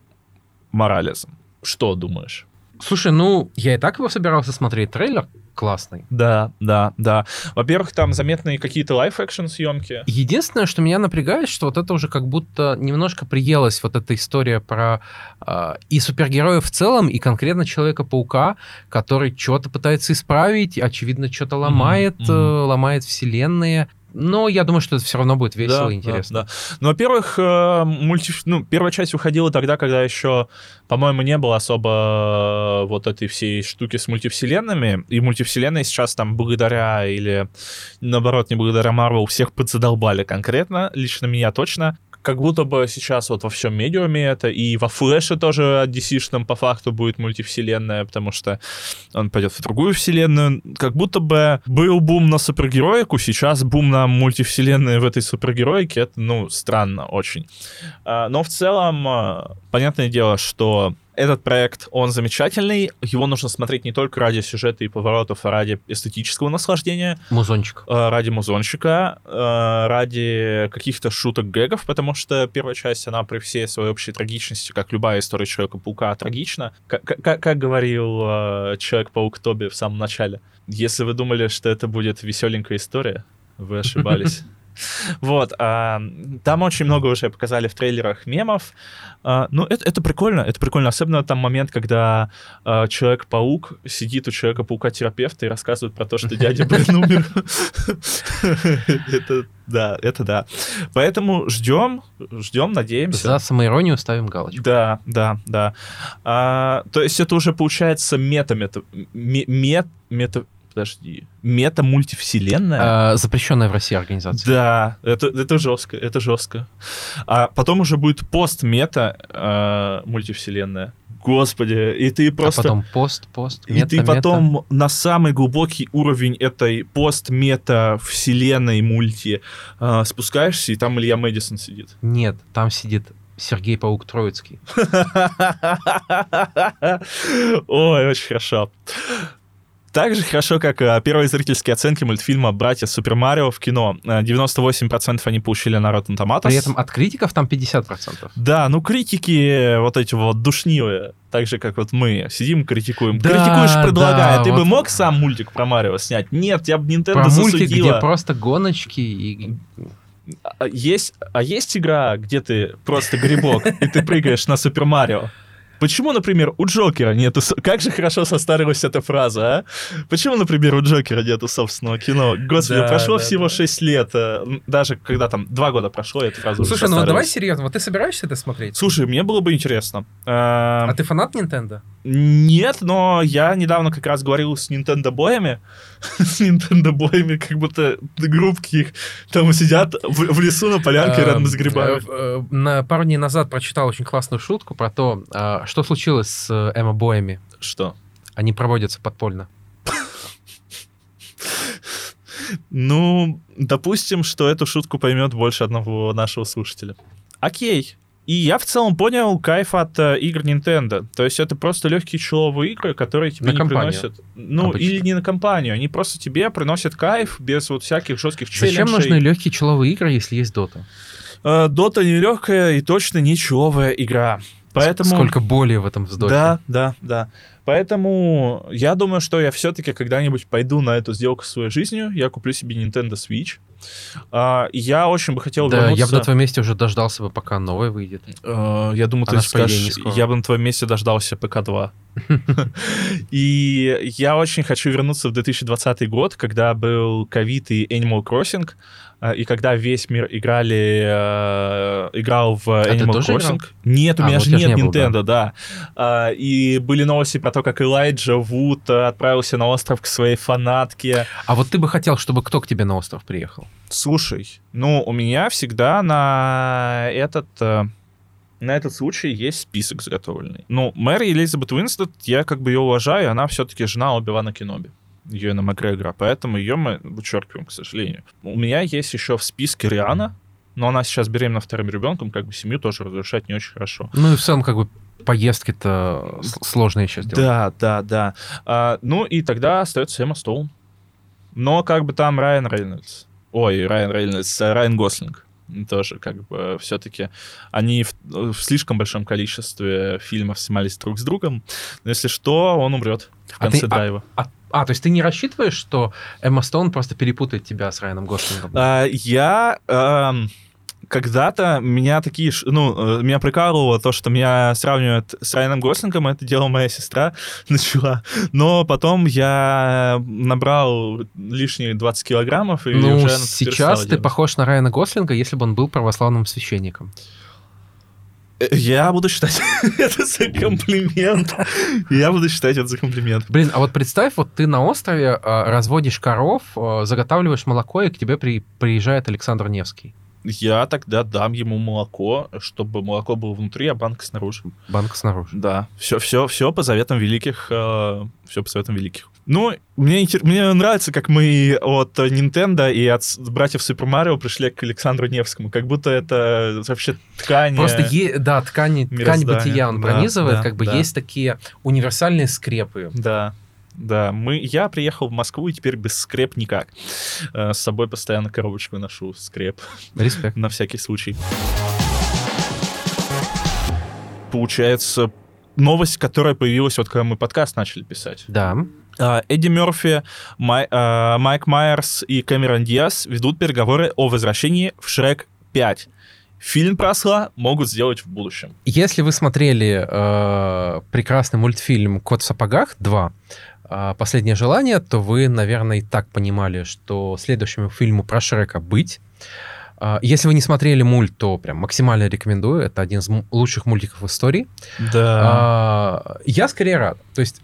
Моралесом. Что думаешь? Слушай, ну, я и так его собирался смотреть. Трейлер классный. Да, да, да. Во-первых, там заметные какие-то live-action съемки. Единственное, что меня напрягает, что вот это уже как будто немножко приелась вот эта история про э, и супергероев в целом, и конкретно Человека-паука, который что-то пытается исправить, очевидно, что-то ломает, mm-hmm. э, ломает вселенные. Но я думаю, что это все равно будет весело да, и интересно. Да, да. Ну, во-первых, э, мульти... ну, первая часть выходила тогда, когда еще, по-моему, не было особо вот этой всей штуки с мультивселенными. И мультивселенные сейчас там благодаря или, наоборот, не благодаря Марвел всех подзадолбали конкретно. Лично меня точно как будто бы сейчас вот во всем медиуме это, и во Флэше тоже DC-шном по факту будет мультивселенная, потому что он пойдет в другую вселенную. Как будто бы был бум на супергероику, сейчас бум на мультивселенные в этой супергероике, это, ну, странно очень. А, но в целом, а, понятное дело, что этот проект, он замечательный. Его нужно смотреть не только ради сюжета и поворотов, а ради эстетического наслаждения. Музончик. Э, ради музончика, э, ради каких-то шуток гэгов, потому что первая часть, она при всей своей общей трагичности, как любая история Человека-паука, трагична. Как, как, как говорил э, Человек-паук Тоби в самом начале, если вы думали, что это будет веселенькая история, вы ошибались. Вот, а, там очень много уже показали в трейлерах мемов. А, ну, это, это прикольно, это прикольно. Особенно там момент, когда а, Человек-паук сидит у Человека-паука-терапевта и рассказывает про то, что дядя Брен умер. Это да, это да. Поэтому ждем, ждем, надеемся. За самоиронию ставим галочку. Да, да, да. То есть это уже получается мета-мета... Мет, мета подожди, мета-мультивселенная. А, запрещенная в России организация. Да, это, это жестко, это жестко. А потом уже будет пост-мета а, мультивселенная. Господи, и ты просто... А потом пост, пост, мета, И ты потом мета. на самый глубокий уровень этой пост-мета вселенной мульти а, спускаешься, и там Илья Мэдисон сидит. Нет, там сидит Сергей Паук Троицкий. Ой, очень хорошо. Так же хорошо, как э, первые зрительские оценки мультфильма «Братья Супер Марио» в кино. 98% они получили на Rotten Tomatoes. При этом от критиков там 50%. Да, ну критики вот эти вот душнивые, так же, как вот мы сидим, критикуем. Да, Критикуешь, предлагая. Да, Ты вот... бы мог сам мультик про Марио снять? Нет, я бы Nintendo про засудила. мультик, где просто гоночки и А есть, а есть игра, где ты просто грибок, и ты прыгаешь на Супер Марио? Почему, например, у Джокера нету... Как же хорошо состарилась эта фраза, а? Почему, например, у Джокера нету собственного кино? Господи, Да, прошло да, всего да. 6 лет. э, Даже когда там 2 года прошло, эта фраза уже Слушай, ну давай серьезно, вот ты собираешься это смотреть? Слушай, мне было бы интересно. Э, А ты фанат Nintendo? Нет, но я недавно как раз говорил с Nintendo боями, с Nintendo боями, как будто группки их там сидят в, в лесу на полянке рядом с грибами. э, На пару дней назад прочитал очень классную шутку про то, что случилось с э, эмо-боями. Что? Они проводятся подпольно. Ну, допустим, что эту шутку поймет больше одного нашего слушателя. Окей. И я в целом понял кайф от э, игр Nintendo. То есть это просто легкие человые игры, которые тебе На не компанию. приносят... Ну, Обычно. или не на компанию. Они просто тебе приносят кайф без вот всяких жестких челленджей. Зачем нужны легкие человые игры, если есть Дота? Э, Дота нелегкая и точно не человая игра. Поэтому... Сколько боли в этом вздохе. Да, да, да. Поэтому я думаю, что я все-таки когда-нибудь пойду на эту сделку своей жизнью. Я куплю себе Nintendo Switch. А, я очень бы хотел Да, я бы вернуться... на твоем месте уже дождался бы, пока новое выйдет. Э, Я думаю, ты Она скажешь, я бы на твоем месте дождался ПК-2. И я очень хочу вернуться в 2020 год, когда был ковид и Animal Crossing, и когда весь мир играли, э, играл в А ты Animal тоже играл? Crossing. Нет, у А, меня вот же я ж нет не был, да. Nintendo, да. А, И были новости про то, как Элайджа Вуд э, отправился на остров к своей фанатке. А вот ты бы хотел, чтобы кто к тебе на остров приехал? Слушай, ну, у меня всегда на этот... э, На этот случай есть список заготовленный. Ну, Мэри Элизабет Уинстед, я как бы ее уважаю, она все-таки жена Оби-Вана Кеноби. Юэна Макгрегора, поэтому ее мы вычеркиваем, к сожалению. У меня есть еще в списке Риана, но она сейчас беременна вторым ребенком, как бы семью тоже разрушать не очень хорошо. Ну и в целом, как бы, поездки-то сложные сейчас делать. Да, да, да. А, ну и тогда остается Эмма Стоун. Но как бы там Райан Рейнольдс. Ой, Райан Рейнольдс, э, Райан Гослинг. Тоже как бы все-таки они в, в слишком большом количестве фильмов снимались друг с другом. Но если что, он умрет в А конце ты- драйва. А, а, то есть ты не рассчитываешь, что Эмма Стоун просто перепутает тебя с Райаном Гослингом? А, я эм, когда-то меня такие, ну, э, меня прикалывало то, что меня сравнивают с Райаном Гослингом, это делала моя сестра, начала. Но потом я набрал лишние 20 килограммов и ну, уже сейчас ты делать. похож на Райана Гослинга, если бы он был православным священником. Я буду считать это за комплимент. Я буду считать это за комплимент. Блин, а вот представь, вот ты на острове а, разводишь коров, а, заготавливаешь молоко, и к тебе при- приезжает Александр Невский. Я тогда дам ему молоко, чтобы молоко было внутри, а банка снаружи. Банк снаружи. Да, все, все, все по заветам великих, все по заветам великих. Ну, мне, мне нравится, как мы от Nintendo и от братьев Супер Марио пришли к Александру Невскому, как будто это вообще ткань. Просто, е- да, ткань, ткань бытия он Да, пронизывает, да, как бы да. есть такие универсальные скрепы. Да, да. Мы, я приехал в Москву и теперь без скреп никак. Э, С собой постоянно коробочку ношу скреп Респект. на всякий случай. Получается, новость, которая появилась вот когда мы подкаст начали писать. Да. А, Эдди Мерфи, Май- а, Майк Майерс и Кэмерон Диас ведут переговоры о возвращении в Шрек 5. Фильм про осла могут сделать в будущем. Если вы смотрели э, прекрасный мультфильм «Кот в сапогах 2», э, «Последнее желание», то вы, наверное, и так понимали, что следующему фильму про Шрека быть. Э, Если вы не смотрели мульт, то прям максимально рекомендую. Это один из лучших мультиков в истории. Да. А, Я скорее рад. То есть,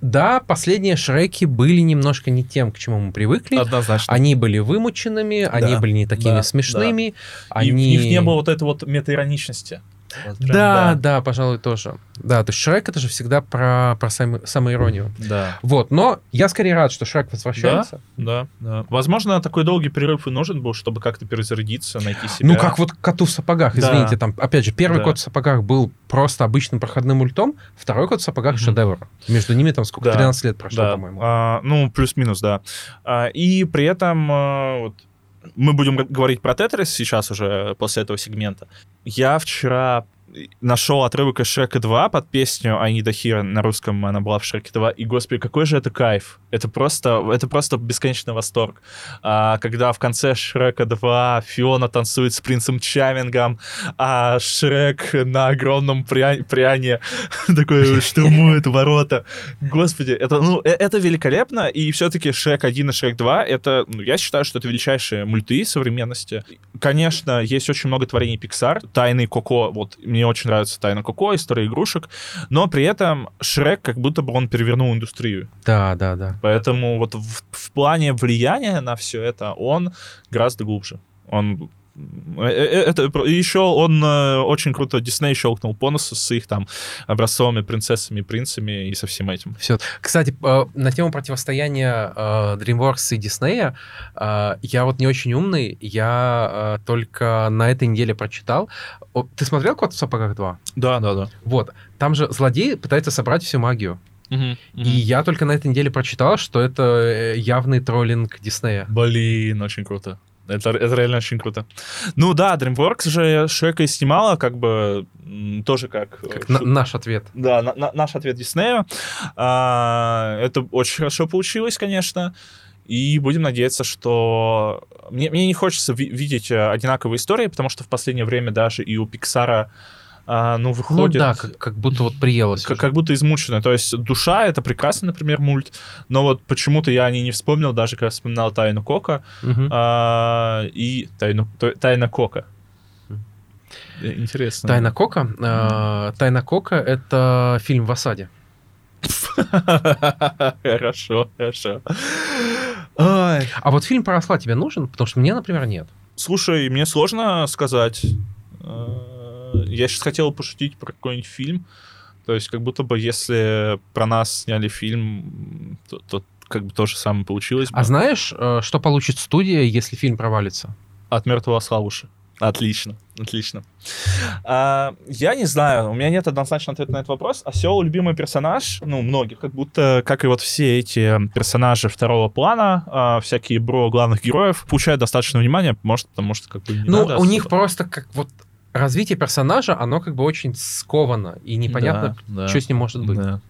да, последние Шреки были немножко не тем, к чему мы привыкли. Однозначно. Они были вымученными, они были не такими да, смешными. И Они... в них не было вот этой вот метаироничности. Вот прям, Да, да, пожалуй, тоже. Да, то есть Шрек это же всегда про, про сам- самоиронию. Да. Вот, но я скорее рад, что Шрек возвращается. Да, да. Возможно, такой долгий перерыв и нужен был, чтобы как-то перезарядиться, найти себя. Ну, как вот коту в сапогах, Да. извините, там, опять же, первый Да. кот в сапогах был просто обычным проходным мультом, второй кот в сапогах Мгм. шедевр. Между ними там сколько, Да. 13 лет прошло, Да, по-моему. а, ну, плюс-минус, да. А, и при этом а, вот, мы будем говорить про Тетрис сейчас уже после этого сегмента. Я вчера нашел отрывок из Шрека 2 под песню Анида Хира на русском, она была в Шреке 2, и, господи, какой же это кайф. Это просто, это просто бесконечный восторг. А, когда в конце Шрека 2 Фиона танцует с принцем Чавингом, а Шрек на огромном пря... пряне такой штурмует ворота. Господи, это, ну, э, это великолепно, и все-таки Шрек 1 и Шрек 2, это, ну, я считаю, что это величайшие мульты современности. Конечно, есть очень много творений Pixar, Тайны Коко, вот мне очень нравится Тайна Коко, история игрушек, но при этом Шрек как будто бы он перевернул индустрию. Да, да, да. Поэтому вот в, в плане влияния на все это он гораздо глубже. Он это еще он э, очень круто Дисней щелкнул по носу с их там образцовыми принцессами, принцами и со всем этим. Все. Кстати, на тему противостояния DreamWorks и Диснея я вот не очень умный, я только на этой неделе прочитал. Ты смотрел «Кот в сапогах 2»? Да, да, да. Вот. Там же злодей пытается собрать всю магию. Угу, угу. И я только на этой неделе прочитал, что это явный троллинг Диснея. Блин, очень круто. Это, это реально очень круто. Ну да, DreamWorks же Шрека и снимала, как бы тоже как... Как ш... на, наш ответ. Да, на, на, наш ответ Диснею. А, это очень хорошо получилось, конечно. И будем надеяться, что... Мне, мне не хочется ви- видеть э, одинаковые истории, потому что в последнее время даже и у Пиксара а, ну, выходит... Ну да, как, как будто вот приелось. Как, как будто измучено. То есть «Душа» — это прекрасный, например, мульт, но вот почему-то я о ней не вспомнил, даже когда вспоминал «Тайну Кока» угу. а, и «Тайну, «Тайна Кока». Интересно. «Тайна Кока»? А, «Тайна Кока» — это фильм в осаде. Хорошо, хорошо. А вот фильм про осла тебе нужен? Потому что мне, например, нет. Слушай, мне сложно сказать а, я сейчас хотел пошутить про какой-нибудь фильм. То есть, как будто бы, если про нас сняли фильм, то, то как бы то же самое получилось. Бы. А знаешь, э, что получит студия, если фильм провалится? От мертвого славуши. Отлично, отлично. А, я не знаю, у меня нет однозначного ответа на этот вопрос. Осел любимый персонаж, ну, многих, как будто, как и вот все эти персонажи второго плана, а, всякие бро главных героев, получают достаточно внимания, может, потому что как бы не Ну, у них просто как вот развитие персонажа, оно как бы очень сковано, и непонятно, да, да, что с ним может быть. Да.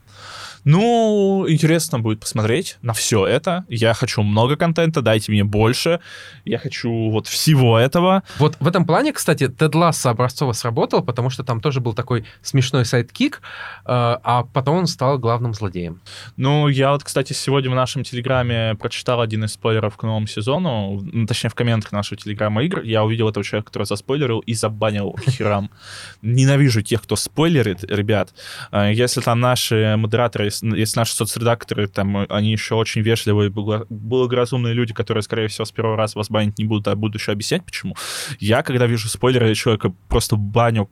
Ну, интересно будет посмотреть на все это. Я хочу много контента, дайте мне больше. Я хочу вот всего этого. Вот в этом плане, кстати, Тед Ласса образцово сработал, потому что там тоже был такой смешной сайт-кик, э, а потом он стал главным злодеем. Ну, я вот, кстати, сегодня в нашем телеграме прочитал один из спойлеров к новому сезону, ну, точнее, в комментах нашего телеграма игр. Я увидел этого человека, который заспойлерил и забанил херам. Ненавижу тех, кто спойлерит, ребят. Э, если там наши модераторы есть наши соцредакторы, там, они еще очень вежливые, благоразумные люди, которые, скорее всего, с первого раза вас банить не будут, а будут еще объяснять, почему. Я, когда вижу спойлеры человека, просто баню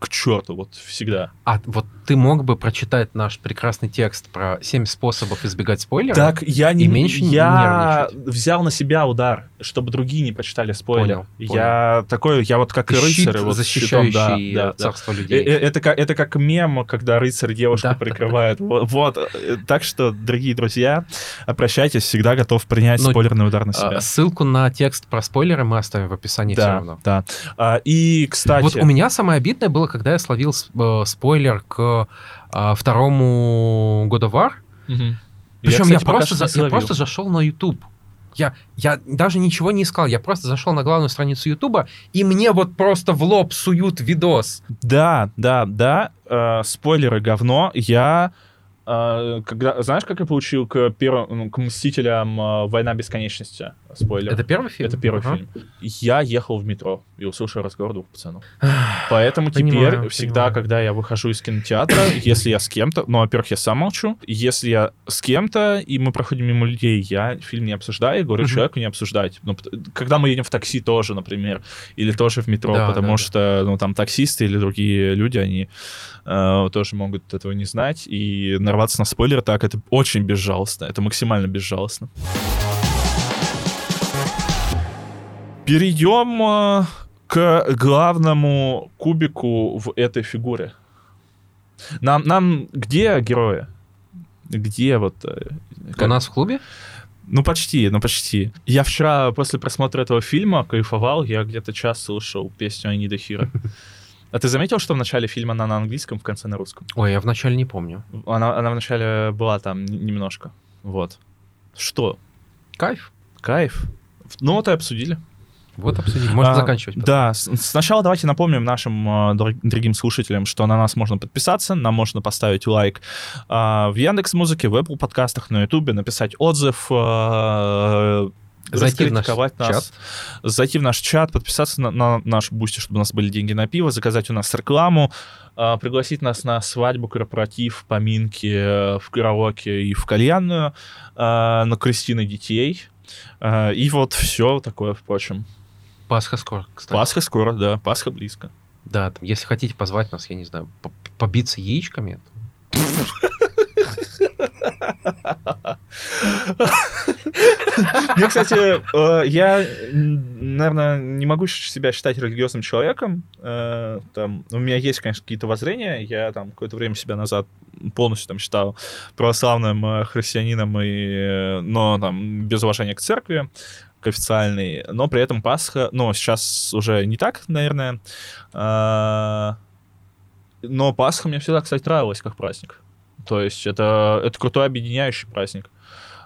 к черту, вот всегда. А вот ты мог бы прочитать наш прекрасный текст про 7 способов избегать спойлеров? Так, я не... меньше я взял на себя удар, чтобы другие не прочитали спойлер. Понял, я понял. такой, я вот как и рыцарь. Вот, защищающий да, да, царство да. людей. Э, э, это, как, это как мем, когда рыцарь девушку да, прикрывает. Вот, вот. Так что, дорогие друзья, обращайтесь, всегда готов принять Но, спойлерный удар на себя. Ссылку на текст про спойлеры мы оставим в описании да, все равно. Да, а, И, кстати... Вот у меня самое обидное было, когда я словил э, спойлер к э, второму God of War. Угу. Причем я, кстати, я, просто, за, я просто зашел на YouTube. Я, я даже ничего не искал, я просто зашел на главную страницу Ютуба, и мне вот просто в лоб суют видос. Да, да, да, э, спойлеры говно. Я а, когда, знаешь, как я получил к, первым, ну, к «Мстителям» а, «Война бесконечности»? Спойлер. Это первый фильм? Это первый uh-huh. фильм. Я ехал в метро и услышал разговор двух пацанов. Поэтому понимаю, теперь всегда, понимаю. когда я выхожу из кинотеатра, если я с кем-то, ну, во-первых, я сам молчу, если я с кем-то, и мы проходим мимо людей, я фильм не обсуждаю, говорю uh-huh. человеку не обсуждать. Ну, когда мы едем в такси тоже, например, или тоже в метро, да, потому да, что, да. ну, там, таксисты или другие люди, они э, тоже могут этого не знать, и нарваться на спойлер так, это очень безжалостно, это максимально безжалостно. Перейдем э, к главному кубику в этой фигуре. Нам, нам где герои? Где вот... Э, как... У нас в клубе? Ну, почти, ну, почти. Я вчера после просмотра этого фильма кайфовал, я где-то час слушал песню Анида Хира. А ты заметил, что в начале фильма она на английском, в конце на русском? Ой, я вначале не помню. Она, она вначале была там немножко. Вот. Что? Кайф. Кайф. Ну вот и обсудили. Вот обсудим. Можно А, заканчивать. потом. Да, сначала давайте напомним нашим э, дор- дорогим слушателям, что на нас можно подписаться, нам можно поставить лайк а, в Яндекс Музыке, в Apple подкастах, на Ютубе, написать отзыв, э, Зайти в наш нас, зайти в наш чат, подписаться на, на наш бусти, чтобы у нас были деньги на пиво, заказать у нас рекламу, а, пригласить нас на свадьбу, корпоратив, поминки э, в караоке и в кальянную, а, на крестины детей. А, И вот все такое, впрочем. Пасха скоро, кстати. Пасха скоро, да, Пасха близко. Да, там, если хотите позвать нас, я не знаю, по- побиться яичками, Я, кстати, э, я, наверное, не могу себя считать религиозным человеком. Э, Там, у меня есть, конечно, какие-то воззрения. Я там какое-то время себя назад полностью там считал православным э, христианином, и, но там без уважения к церкви к официальной, но при этом Пасха, ну, сейчас уже не так, наверное, но Пасха мне всегда, кстати, нравилась как праздник. То есть это, это крутой объединяющий праздник.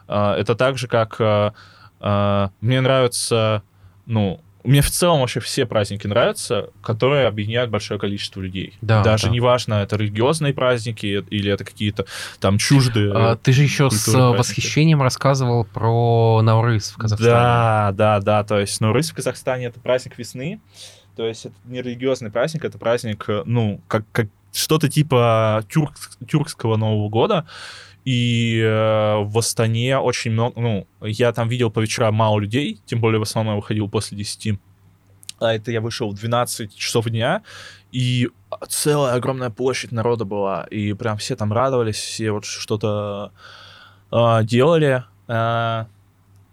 А, Это так же, как а, а, мне нравится, ну, мне в целом вообще все праздники нравятся, которые объединяют большое количество людей. Да, Даже да. неважно, это религиозные праздники или это какие-то там чуждые. А, ты же еще с праздники. восхищением рассказывал про Наурыз в Казахстане. Да, да, да. То есть Нурыс в Казахстане это праздник весны. То есть это не религиозный праздник, это праздник, э, ну, как, как что-то типа тюрк- тюркского Нового года. И э, в Астане очень много, ну, я там видел по вечерам мало людей, тем более в основном я выходил после 10. А это я вышел в 12 часов дня, и целая огромная площадь народа была, и прям все там радовались, все вот что-то э, делали. Э,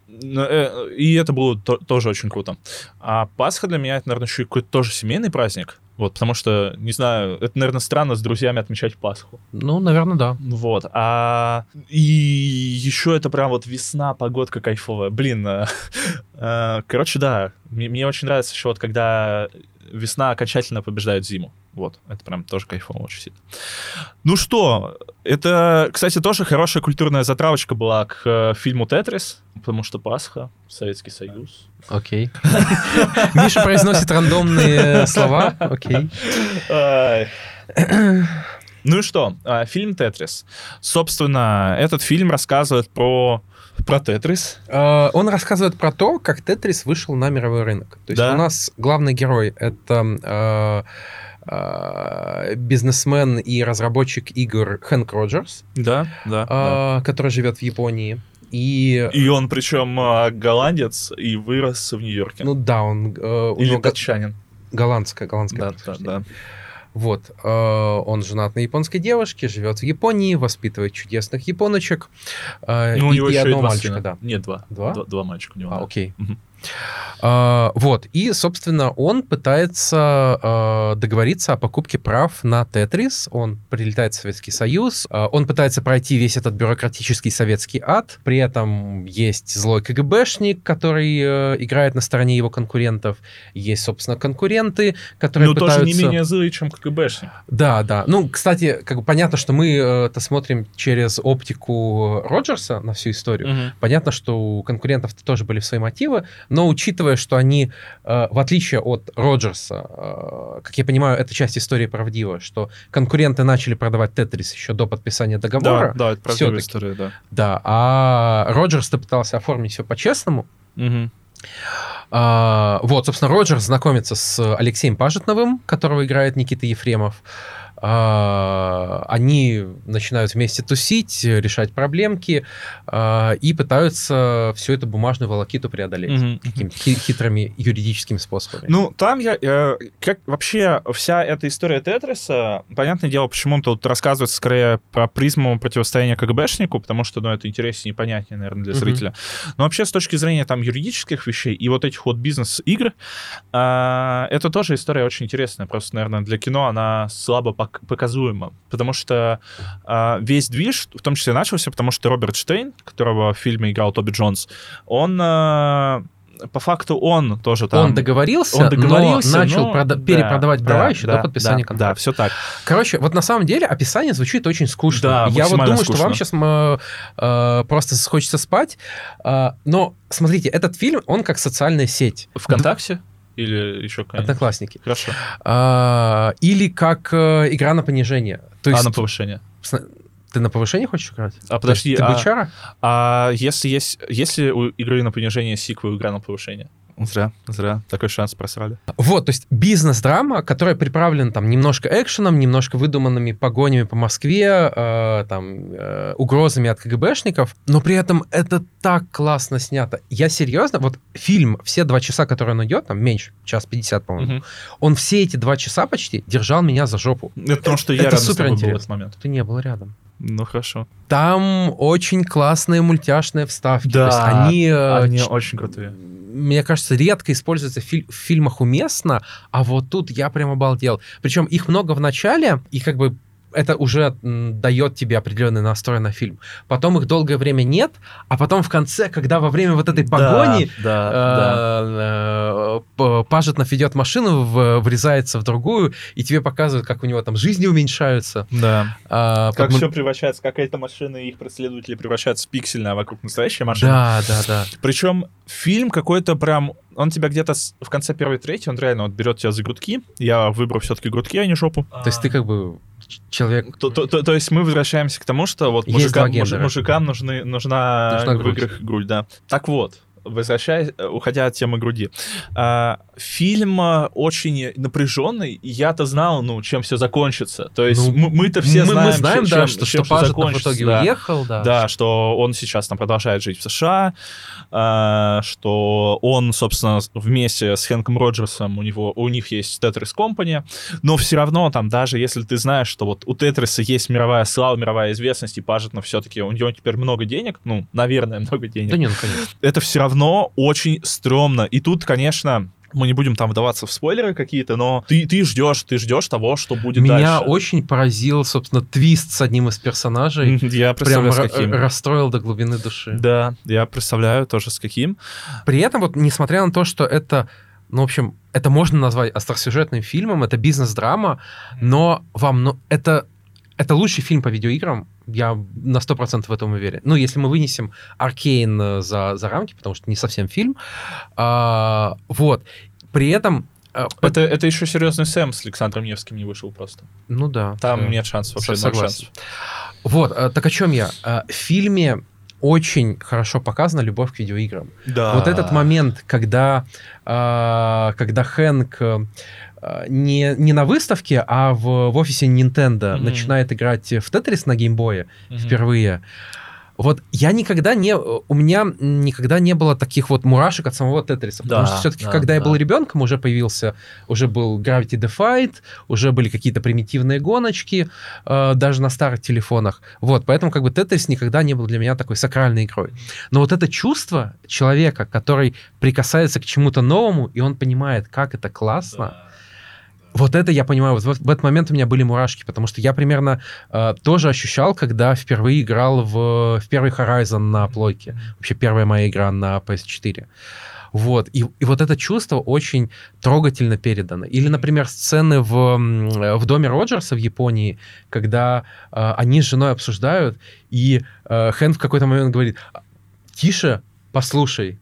э, и это было то- тоже очень круто. А Пасха для меня это, наверное, еще какой-то тоже семейный праздник. Вот, потому что, не знаю, это, наверное, странно с друзьями отмечать Пасху. Ну, наверное, да. Вот. А и еще это прям вот весна, погодка кайфовая. Блин, э, э, короче, да, мне, мне очень нравится еще вот когда весна окончательно побеждает зиму. Вот, это прям тоже кайфово очень сильно. Ну что, это, кстати, тоже хорошая культурная затравочка была к э, фильму «Тетрис», потому что Пасха, Советский Союз. Окей. Миша произносит рандомные слова. Окей. Ну и что, а, фильм «Тетрис». Собственно, этот фильм рассказывает про, про Тетрис. Э, Он рассказывает про то, как Тетрис вышел на мировой рынок. То есть Да. у нас главный герой это э, э, бизнесмен и разработчик игр Хэнк Роджерс, Да, да. да. э, который живет в Японии. И, И он причем а, голландец и вырос в Нью-Йорке. ну да, он э, у Или него датчанин. голландское, голландское Да, да, да. Вот, э, он женат на японской девушке, живет в Японии, воспитывает чудесных японочек. э, Ну, у и, него и еще и два мальчика, сына. да. Нет, два. Два? Два, два мальчика у него. А, да. окей. Мгм. А, вот, и, собственно, он пытается а, договориться о покупке прав на Тетрис. Он прилетает в Советский Союз, а, он пытается пройти весь этот бюрократический советский ад. При этом есть злой КГБшник, который э, играет на стороне его конкурентов. Есть, собственно, конкуренты, которые Ну, пытаются... тоже не менее злые, чем КГБшник. Да, да. Ну, кстати, как бы понятно, что мы э, это смотрим через оптику Роджерса на всю историю. Мгм. Понятно, что у конкурентов тоже были свои мотивы, но учитывая, что они, э, в отличие от Роджерса, э, как я понимаю, эта часть истории правдива, что конкуренты начали продавать Тетрис еще до подписания Да, договора, да, это правдивая история, да. да, а Роджерс-то пытался оформить все по-честному. Мгм. А, вот, собственно, Роджерс знакомится с Алексеем Пажетновым, которого играет Никита Ефремов. А, они начинают вместе тусить, решать проблемки а, и пытаются всю эту бумажную волокиту преодолеть Мгм. какими-то хи- хитрыми юридическими способами. Ну, там я... э, как вообще вся эта история Тетриса, понятное дело, почему тут рассказывается скорее про призму противостояния КГБшнику, потому что, ну, это интереснее и понятнее, наверное, для зрителя. Но вообще с точки зрения там юридических вещей и вот этих вот бизнес-игр, а, это тоже история очень интересная. Просто, наверное, для кино она слабо пок- показуема. Потому что а, весь движ, в том числе начался, потому что Роберт Штейн, которого в фильме играл Тоби Джонс, он а, по факту он тоже там... Он договорился, он договорился, но начал но- прода- да, перепродавать права да, еще да, до подписания да, контракта. Да, все так. Короче, вот на самом деле описание звучит очень скучно. Да, Я вот думаю, что вам скучно. сейчас просто хочется спать. А, но смотрите, этот фильм, он как социальная сеть. ВКонтакте или еще какая-нибудь? Одноклассники. Хорошо. А, или как э, игра на понижение. То есть а на повышение? ты на повышение хочешь играть? А подожди, ты а, бычара? а если есть, если у игры на понижение сиквел игра на повышение? Зря, зря. Такой шанс просрали. Вот, то есть бизнес-драма, которая приправлена там немножко экшеном, немножко выдуманными погонями по Москве, э, там, э, угрозами от КГБшников, но при этом это так классно снято. Я серьезно, вот фильм, все два часа, которые он идет, там меньше, час 50, по-моему, Мгм. он все эти два часа почти держал меня за жопу. Это потому что я Это рядом с супер тобой был в этот момент. Ты не был рядом. Ну, хорошо. Там очень классные мультяшные вставки. То есть Да, они, э, Они ч- очень крутые. мне кажется, редко используются в, филь- в фильмах уместно, а вот тут я прям обалдел. Причем их много в начале, и как бы это уже дает тебе определенный настрой на фильм. Потом их долгое время нет, а потом в конце, когда во время вот этой погони Да, да. э, э, Пажетнов ведет машину, в- врезается в другую, и тебе показывают, как у него там жизни уменьшаются. Да. А, Как под- все превращается, какая-то машина и их преследователи превращаются в пиксельно, а вокруг настоящая машина. Да, да, да. Причем фильм какой-то прям... Он тебя где-то в конце первой трети, он реально вот берет тебя за грудки. Я выбрал все-таки грудки, а не жопу. То есть ты как бы человек... То, то- то- то есть мы возвращаемся к тому, что вот мужикам, мужи- мужикам нужны, нужна, Нужна в грудь. играх грудь, да. Так вот, возвращаясь, э, уходя от темы груди. а, фильм очень напряженный, и я-то знал, ну, чем все закончится. То есть Ну, мы- мы-то все мы, знаем, мы знаем, чем- да, что, чем что всё Пажетов в закончится, итоге да. уехал, да. Да, что он сейчас там продолжает жить в США, а, что он, собственно, вместе с Хэнком Роджерсом, у, него, у них есть Tetris Company, но все равно там, даже если ты знаешь, что вот у Тетриса есть мировая слава, мировая известность, и Пажетно все-таки, у него теперь много денег, ну, наверное, много денег, Да не, ну конечно. это все равно очень стрёмно. И тут, конечно, мы не будем там вдаваться в спойлеры какие-то, но ты, ты ждешь, ты ждешь того, что будет Меня дальше. очень поразил, собственно, твист с одним из персонажей. Я Прям представляю, с ра- каким. расстроил до глубины души. Да, я представляю тоже с каким. При этом, вот, несмотря на то, что это, ну, в общем, это можно назвать остросюжетным фильмом, это бизнес-драма, но вам, ну, это, это лучший фильм по видеоиграм, я на 100% в этом уверен. Ну, если мы вынесем Аркейн э, за, за рамки, потому что не совсем фильм. А, вот. При этом... по- Это, это еще серьезный Сэм с Александром Невским не вышел просто. Ну да. Там да. нет шансов вообще. Согласен. шансов. Вот, э, так о чем я? Э, В фильме очень хорошо показана любовь к видеоиграм. Да. Вот этот момент, когда, когда Хэнк э, не, не на выставке, а в, в офисе Nintendo Мгм. начинает играть в Тетрис на геймбое Мгм. впервые. Вот я никогда не... У меня никогда не было таких вот мурашек от самого Тетриса. Потому Да, что все-таки, да, когда я да. был ребенком, уже появился... Уже был Gravity Defied, уже были какие-то примитивные гоночки, э, даже на старых телефонах. Вот, поэтому как бы Тетрис никогда не был для меня такой сакральной игрой. Но вот это чувство человека, который прикасается к чему-то новому, и он понимает, как это классно, вот это я понимаю, вот, вот в этот момент у меня были мурашки, потому что я примерно э, тоже ощущал, когда впервые играл в, в первый Horizon на плойке. Вообще первая моя игра на PS4. Вот. И, и вот это чувство очень трогательно передано. Или, например, сцены в, в доме Роджерса в Японии, когда э, они с женой обсуждают, и э, Хэн в какой-то момент говорит, тише, послушай.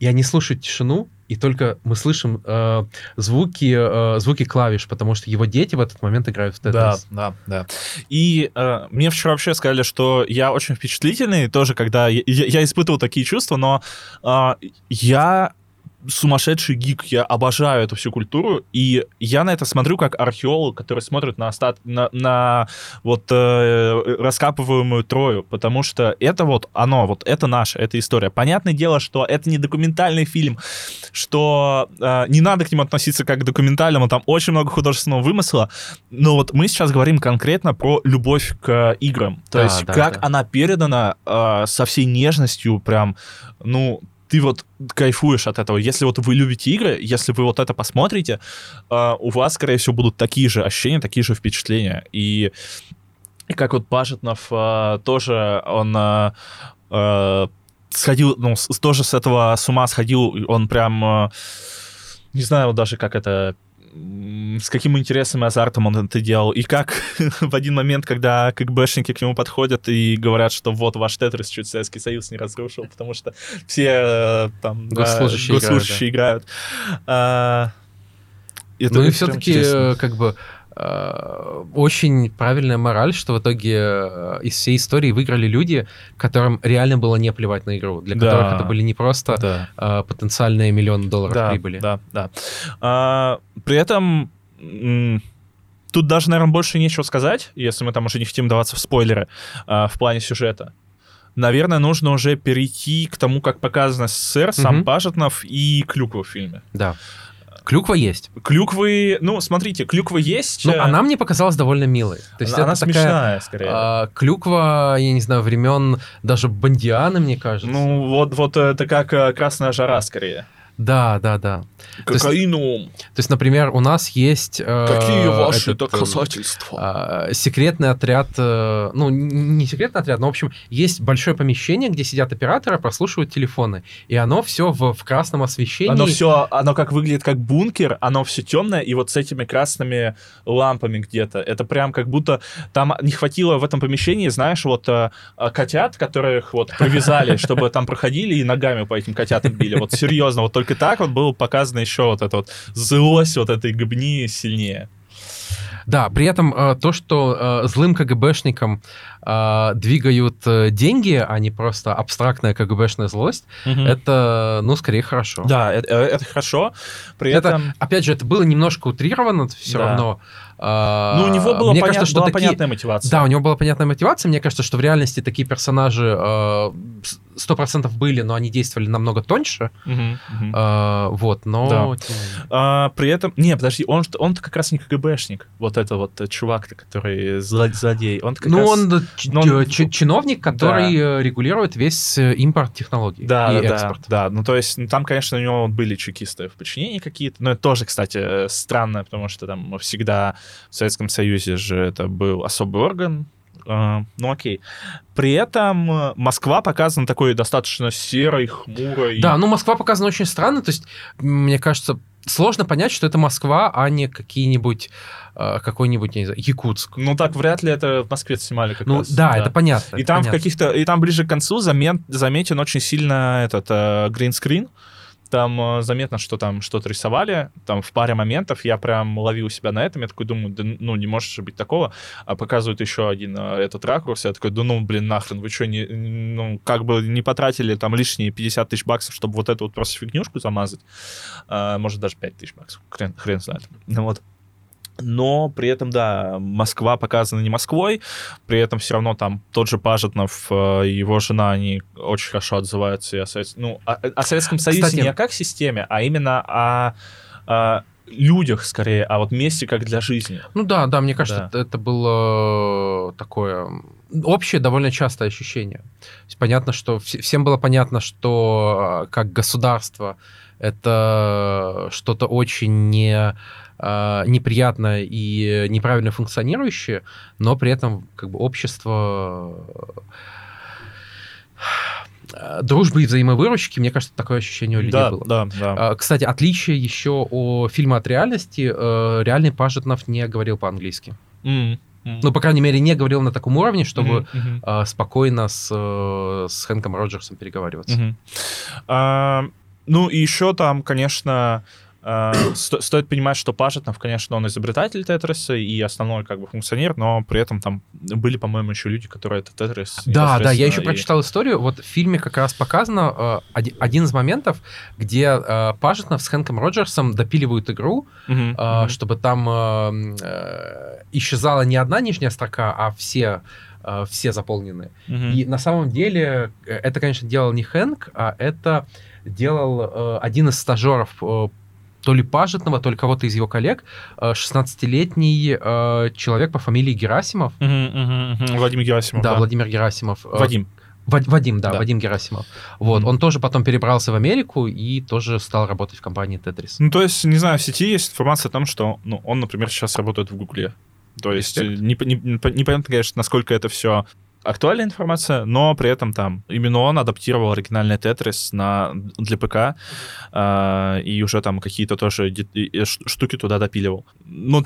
И они слушают тишину, и только мы слышим э, звуки, э, звуки клавиш, потому что его дети в этот момент играют в Tetris. Да, да, да. И э, мне вчера вообще сказали, что я очень впечатлительный, тоже когда я, я- испытывал такие чувства, но э, я сумасшедший гик, я обожаю эту всю культуру, и я на это смотрю как археолог, который смотрит на остат... на, на вот э, раскапываемую Трою, потому что это вот оно, вот это наше, это история. Понятное дело, что это не документальный фильм, что э, не надо к нему относиться как к документальному, там очень много художественного вымысла, но вот мы сейчас говорим конкретно про любовь к играм, то Да, есть да, как да. она передана э, со всей нежностью, прям, ну, ты вот кайфуешь от этого. Если вот вы любите игры, если вы вот это посмотрите, э, у вас, скорее всего, будут такие же ощущения, такие же впечатления. И, как вот Пажетнов э, тоже, он... э, сходил, ну, тоже с этого с ума сходил, он прям, не знаю даже, как это с каким интересом и азартом он это делал. И как в один момент, когда КГБшники к нему подходят и говорят, что вот ваш Тетрис чуть Советский Союз не разрушил, потому что все э, там да, Госслужащие играют, госслужащие играют. А, это ну и все-таки, интересно. как бы, э, очень правильная мораль, что в итоге э, из всей истории выиграли люди, которым реально было не плевать на игру, для Да. которых это были не просто Да. э, потенциальные миллионы долларов да, прибыли. Да, да. А, при этом тут даже, наверное, больше нечего сказать, если мы там уже не хотим даваться в спойлеры а, в плане сюжета. Наверное, нужно уже перейти к тому, как показано СССР, сам Мгм. Пажетнов и Клюква в фильме. Да. Клюква есть. Клюквы, ну, смотрите, Клюква есть. Ну, э, она мне показалась довольно милой. То есть она это такая смешная, скорее. а, клюква, я не знаю, времен даже Бондиана, мне кажется. Ну, вот, вот это как э, красная жара, скорее. Да, да, да. есть- Кокаину. То есть, например, у нас есть... э, Какие ваши этот, э, доказательства? а, секретный отряд, э, ну, не секретный отряд, но, в общем, есть большое помещение, где сидят операторы, прослушивают телефоны, и оно все в, в красном освещении. Оно все, оно как выглядит как бункер, оно все темное, и вот с этими красными лампами где-то. Это прям как будто там не хватило в этом помещении, знаешь, вот э, э, котят, которых вот привязали, чтобы там проходили и ногами по этим котятам били. Вот серьезно, вот только так вот было показано еще вот эта вот злость вот этой гобни сильнее. Да, при этом э, то, что э, злым КГБшникам э, двигают э, деньги, а не просто абстрактная КГБшная злость, это, ну, скорее хорошо. Да, это, это хорошо. При Это, этом... опять же, это было немножко утрировано все Да. равно. А, Ну, у него была, мне понят- кажется, что была такие- понятная мотивация. Да, у него была понятная мотивация. Мне кажется, что в реальности такие персонажи э, сто процентов были, но они действовали намного тоньше. Мгм, мгм. Э, вот, но... Да. А, при этом... Не, подожди, он, он как раз не КГБшник. Вот это вот э, чувак-то, который зло- злодей. Он как Ну, раз... он, ч- ну, он- чиновник, который э, регулирует весь импорт технологий Да, и да, экспорт. да, да. Ну, то есть, ну, там, конечно, у него были чекисты в подчинении какие-то, но это тоже, кстати, странно, потому что там всегда в Советском Союзе же это был особый орган. Э, Ну, окей. При этом э, Москва показана такой достаточно серой, хмурой. Да, ну Москва показана очень странно. То есть, мне кажется, сложно понять, что это Москва, а не какие-нибудь э, какой-нибудь, не знаю, Якутск. Ну, так вряд ли это в Москве снимали как Ну раз. да, это понятно. И это там в понятно. каких-то, и там ближе к концу замен, заметен очень сильно этот гринскрин. Там э, заметно, что там что-то рисовали. Там в паре моментов я прям ловил себя на этом. Я такой думаю, да ну не может же быть такого. А показывают еще один э, этот ракурс. Я такой, да ну блин, нахрен, вы что, не, ну как бы не потратили там лишние 50 тысяч баксов, чтобы вот эту вот просто фигнюшку замазать? А, может даже 5 тысяч баксов. Хрен, хрен знает. Ну вот. Но при этом, да, Москва показана не Москвой, при этом все равно там тот же Пажетнов э, его жена, они очень хорошо отзываются и о, Совет- ну, о, о Советском Союзе Кстати- не как системе, а именно о, о людях скорее, а вот месте как для жизни. Ну да, да, мне кажется, Да. это- это было такое общее довольно частое ощущение. Понятно, что вс- всем было понятно, что э, как государство это что-то очень не э, неприятное и неправильно функционирующее, но при этом как бы общество э, дружбы и взаимовыручки, мне кажется, такое ощущение у людей да, было. да, да. А, Кстати, отличие еще о фильма от реальности. э, Реальный Пажетнов не говорил по-английски. М. Ну, по крайней мере, не говорил на таком уровне, чтобы э, спокойно с, э, с Хэнком Роджерсом переговариваться. Мгм. А, ну и еще там, конечно, а, сто- стоит понимать, что Пажетнов, конечно, он изобретатель Тетриса и основной как бы функционер, но при этом там были, по-моему, еще люди, которые этот Тетрис... Да, да, я еще и- прочитал историю. Вот в фильме как раз показано э, оди- один из моментов, где э, Пажетнов с Хэнком Роджерсом допиливают игру, Мгм, э, мгм. чтобы там э, э, исчезала не одна нижняя строка, а все, э, все заполнены. Мгм. И на самом деле э, это, конечно, делал не Хэнк, а это делал э, один из стажеров э, то ли Пажетного, то ли кого-то из его коллег, э, 16-летний э, человек по фамилии Герасимов. Мгм, мгм, мгм. Владимир Герасимов, да, да. Владимир Герасимов. Э, Вадим. Вад- Вадим, да, Да. Вадим Герасимов. Вот, он тоже потом перебрался в Америку и тоже стал работать в компании Тетрис. Ну, то есть, не знаю, в сети есть информация о том, что ну, он, например, сейчас работает в Гугле. То есть, э, Респект. не, не- не- непонятно, конечно, насколько это все актуальная информация, но при этом там именно он адаптировал оригинальный Тетрис на, для ПК э, и уже там какие-то тоже штуки туда допиливал. Ну,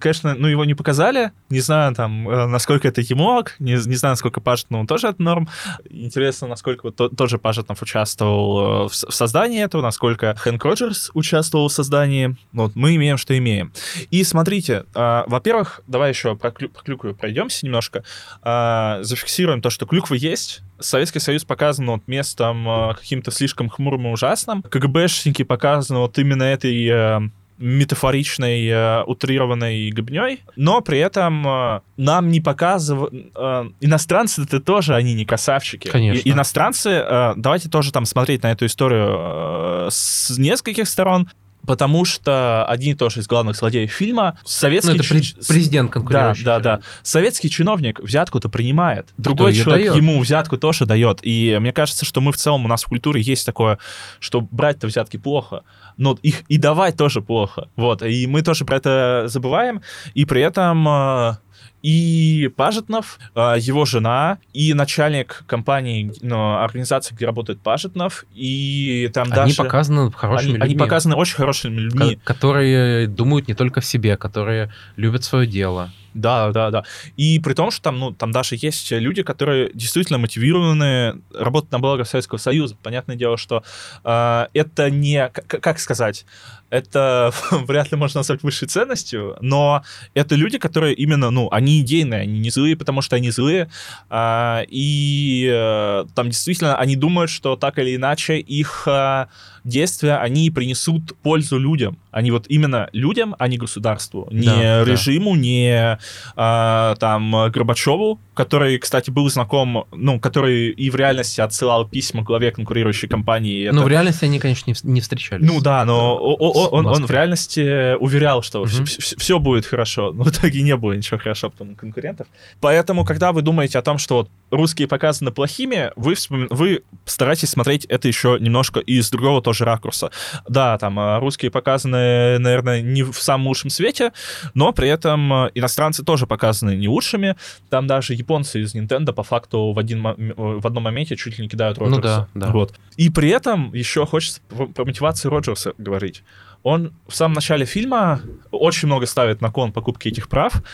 конечно, ну его не показали, не знаю там, э, насколько это Емок, не, не знаю, насколько Пажетнов тоже это норм. Интересно, насколько то, тоже Пажетнов участвовал э, в, в создании этого, насколько Хэнк Роджерс участвовал в создании. Вот мы имеем, что имеем. И смотрите, э, во-первых, давай еще про, клю- про клюкву пройдемся немножко. Э, зафиксируем то, что клюква есть. Советский Союз показан вот местом э, каким-то слишком хмурым и ужасным. КГБшники показаны вот именно этой э, метафоричной, э, утрированной гобней, но при этом э, нам не показывают... Э, иностранцы это тоже, они не красавчики. Конечно. И, иностранцы, э, давайте тоже там смотреть на эту историю э, с нескольких сторон потому что один и тот из главных злодеев фильма советский... Ну, это ч... президент конкурирующий. Да, да, да. Советский чиновник взятку-то принимает. Другой Кто человек дает? ему взятку тоже дает. И мне кажется, что мы в целом, у нас в культуре есть такое, что брать-то взятки плохо, но их и давать тоже плохо. Вот, и мы тоже про это забываем, и при этом э, и Пажетнов, а, его жена, и начальник компании, ну, организации, где работает Пажетнов, и там они даже... показаны хорошими они, людьми. Они показаны очень хорошими людьми. Которые думают не только о себе, которые любят свое дело. Да, да, да. И при том, что там, ну, там даже есть люди, которые действительно мотивированы работать на благо Советского Союза. Понятное дело, что э, это не, как, как сказать, это вряд ли можно назвать высшей ценностью, но это люди, которые именно, ну, они идейные, они не злые, потому что они злые, а, и а, там действительно они думают, что так или иначе их а, действия, они принесут пользу людям. Они вот именно людям, а не государству. Не да, режиму, да. не а, там Горбачеву, который, кстати, был знаком, ну, который и в реальности отсылал письма главе конкурирующей компании. Ну, это... в реальности они, конечно, не встречались. Ну да, но он, он, в реальности уверял, что угу. все, все будет хорошо. Но в итоге не было ничего хорошо потом у конкурентов. Поэтому, когда вы думаете о том, что вот русские показаны плохими, вы, вспом... вы стараетесь смотреть это еще немножко из другого тоже ракурса. Да, там а, русские показаны, наверное, не в самом лучшем свете, но при этом а, иностранцы тоже показаны не лучшими. Там даже японцы из Nintendo по факту в, один, в одном моменте чуть ли не кидают Роджерса. Ну да, да. Вот. И при этом еще хочется про мотивацию Роджерса говорить он в самом начале фильма очень много ставит на кон покупки этих прав.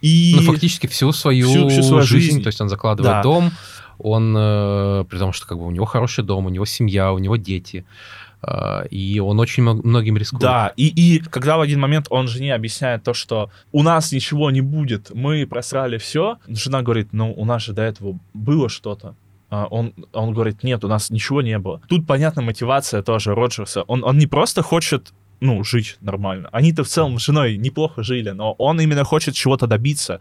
И... Ну, фактически всю свою, всю, всю свою жизнь, жизнь, то есть он закладывает да. дом, он, э, при том, что как бы у него хороший дом, у него семья, у него дети, э, и он очень многим рискует. Да, и, и когда в один момент он жене объясняет то, что у нас ничего не будет, мы просрали все, жена говорит, ну, у нас же до этого было что-то. А, он, он говорит, нет, у нас ничего не было. Тут понятна мотивация тоже Роджерса. Он, он не просто хочет ну, жить нормально. Они-то в целом с женой неплохо жили, но он именно хочет чего-то добиться.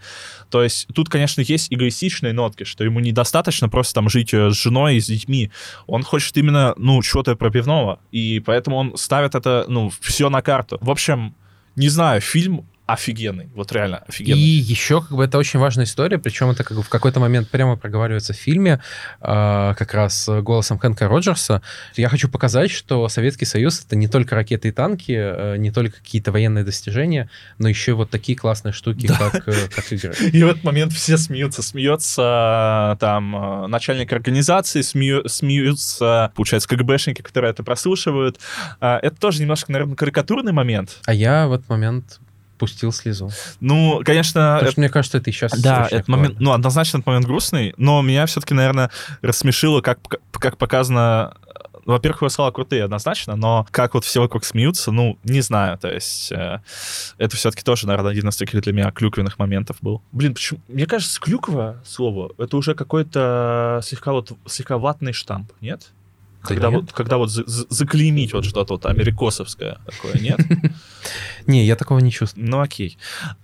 То есть тут, конечно, есть эгоистичные нотки, что ему недостаточно просто там жить э, с женой и с детьми. Он хочет именно, ну, чего-то пробивного. И поэтому он ставит это, ну, все на карту. В общем, не знаю, фильм офигенный, вот реально офигенный. И еще как бы это очень важная история, причем это как бы в какой-то момент прямо проговаривается в фильме, э, как раз голосом Хэнка Роджерса. Я хочу показать, что Советский Союз это не только ракеты и танки, э, не только какие-то военные достижения, но еще вот такие классные штуки, да. как, э, как игры. И в этот момент все смеются, смеется там начальник организации, смею, смеются, получается, КГБшники, которые это прослушивают. Это тоже немножко, наверное, карикатурный момент. А я в этот момент пустил слезу. Ну, конечно... Потому это... что мне кажется, это и сейчас Да, этот момент, ну, однозначно этот момент грустный, но меня все-таки, наверное, рассмешило, как, как показано во-первых, его слова крутые однозначно, но как вот все вокруг смеются, ну, не знаю, то есть э, это все-таки тоже, наверное, один из таких для меня клюквенных моментов был. Блин, почему? Мне кажется, клюква слово, это уже какой-то слегка вот слегка ватный штамп, нет? Когда вот, когда вот за, за, заклеймить вот что-то вот америкосовское такое, нет? Не, я такого не чувствую. Ну окей.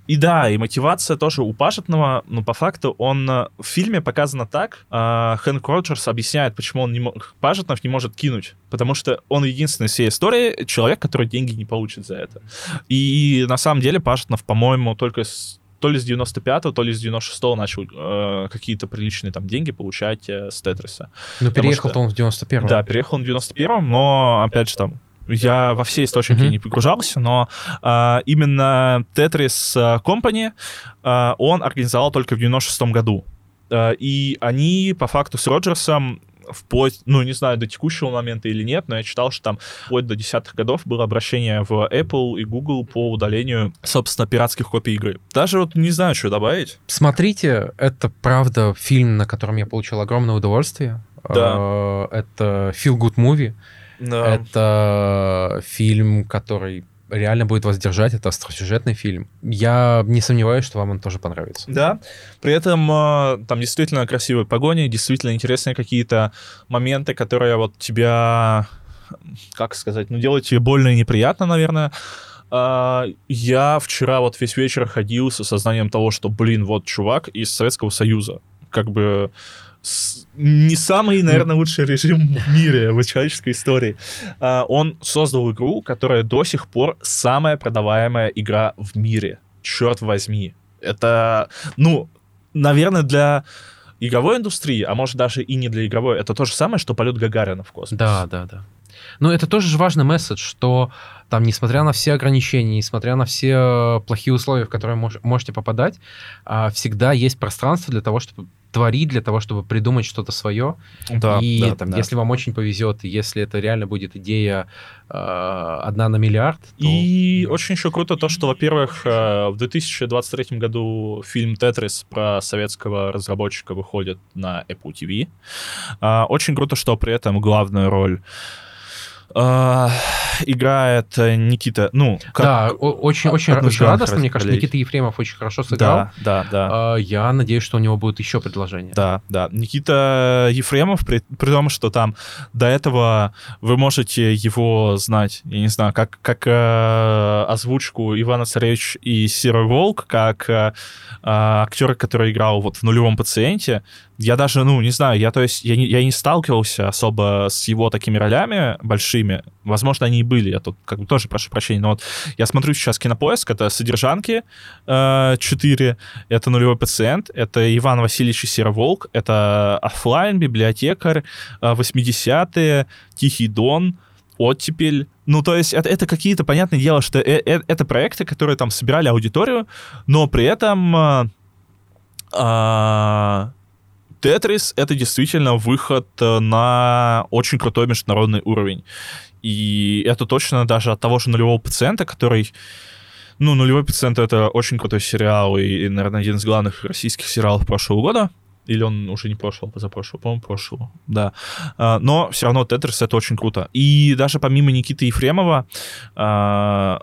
И да, и мотивация тоже у Пашетного, но по факту он э, в фильме показано так, э, Хэнк Роджерс объясняет, почему он не мог, Пашетнов не может кинуть, потому что он единственный в всей истории человек, который деньги не получит за это. И на самом деле Пашетнов, по-моему, только с то ли с 95-го, то ли с 96-го начал э, какие-то приличные там деньги получать э, с Тетриса. Ну, переехал-то он в 91-м. Да, переехал он в 91-м, но, опять же, там, я во все источники mm-hmm. не погружался, но э, именно Tetris Company э, он организовал только в 96 году. Э, и они, по факту, с Роджерсом вплоть, ну, не знаю, до текущего момента или нет, но я читал, что там вплоть до десятых годов было обращение в Apple и Google по удалению, собственно, пиратских копий игры. Даже вот не знаю, что добавить. Смотрите, это правда фильм, на котором я получил огромное удовольствие. Да. Э, Это feel good movie. Да. Это фильм, который реально будет вас держать. Это остросюжетный фильм. Я не сомневаюсь, что вам он тоже понравится. Да, при этом э, там действительно красивые погони, действительно интересные какие-то моменты, которые вот тебя, как сказать, ну делают тебе больно и неприятно, наверное. А, я вчера вот весь вечер ходил с осознанием того, что, блин, вот чувак из Советского Союза, как бы не самый, наверное, лучший режим в мире, в человеческой истории. А, Он создал игру, которая до сих пор самая продаваемая игра в мире. Черт возьми. Это, ну, наверное, для игровой индустрии, а может даже и не для игровой, это то же самое, что полет Гагарина в космос. Да, да, да. Но это тоже же важный месседж, что там, несмотря на все ограничения, несмотря на все э, плохие условия, в которые мож- можете попадать, а, всегда есть пространство для того, чтобы творить, для того, чтобы придумать что-то свое. Да, и да, там, да. если вам очень повезет, если это реально будет идея э, одна на миллиард, то... И очень еще круто то, что, во-первых, э, в 2023 году фильм «Тетрис» про советского разработчика выходит на Apple TV. А, Очень круто, что при этом главную роль э, играет э, Никита, ну, как... да, очень, очень, очень радостно, мне кажется. Никита Ефремов очень хорошо сыграл. да, да, да. А, Я надеюсь, что у него будет еще предложение. Да, да. Никита Ефремов, при, при том, что там до этого вы можете его знать, я не знаю, как, как э, озвучку Ивана Царевич и Серый Волк, как э, актер, который играл вот в нулевом пациенте. Я даже, ну, не знаю, я, то есть, я не, я не сталкивался особо с его такими ролями большими. Возможно, они и были, я тут как бы тоже прошу прощения, но вот я смотрю сейчас кинопоиск, это «Содержанки» э, 4, это «Нулевой пациент», это Иван Васильевич и Сероволк, это «Оффлайн», «Библиотекарь», э, «80-е», «Тихий дон», «Оттепель». Ну, то есть это, это какие-то, понятное дело, что э- э- это проекты, которые там собирали аудиторию, но при этом э, а, Тетрис — это действительно выход э, на очень крутой международный уровень. И это точно даже от того же нулевого пациента, который ну, «Нулевой пациент» — это очень крутой сериал и, и, наверное, один из главных российских сериалов прошлого года. Или он уже не прошлого, позапрошлого, по-моему, прошлого, да. А, Но все равно «Тетрис» — это очень круто. И даже помимо Никиты Ефремова, а,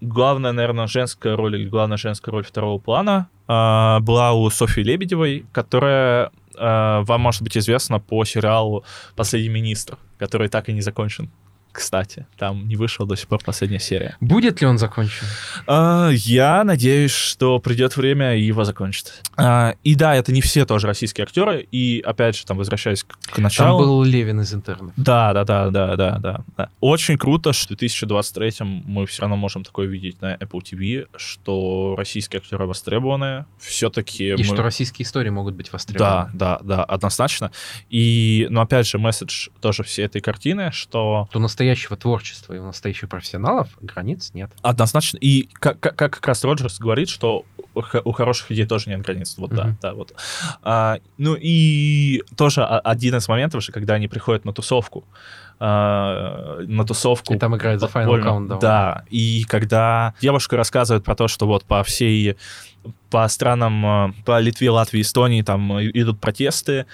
главная, наверное, женская роль или главная женская роль второго плана а, была у Софьи Лебедевой, которая вам может быть известна по сериалу «Последний министр», который так и не закончен. Кстати, там не вышел до сих пор последняя серия. Будет ли он закончен? А, Я надеюсь, что придет время и его закончат. А, И да, это не все тоже российские актеры. И опять же, там возвращаясь к к Там началу. был Левин из интернета. Да, да, да, да, да, да, да. Очень круто, что в 2023 мы все равно можем такое видеть на Apple TV, что российские актеры востребованы. Все-таки И что российские истории могут быть востребованы. Да, да, да, однозначно. И, но опять же, месседж тоже всей этой картины, что У настоящего творчества и у настоящих профессионалов границ нет. Однозначно. И как, как, как раз Роджерс говорит, что у хороших идей тоже нет границ. Вот да, Мгм. да, вот. А, ну и тоже один из моментов же, когда они приходят на тусовку. а, на тусовку. И там играет The Final. Countdown. Да, и когда девушка рассказывает про то, что вот по всей по странам, э, по Литве, Латвии, Эстонии там и- идут протесты,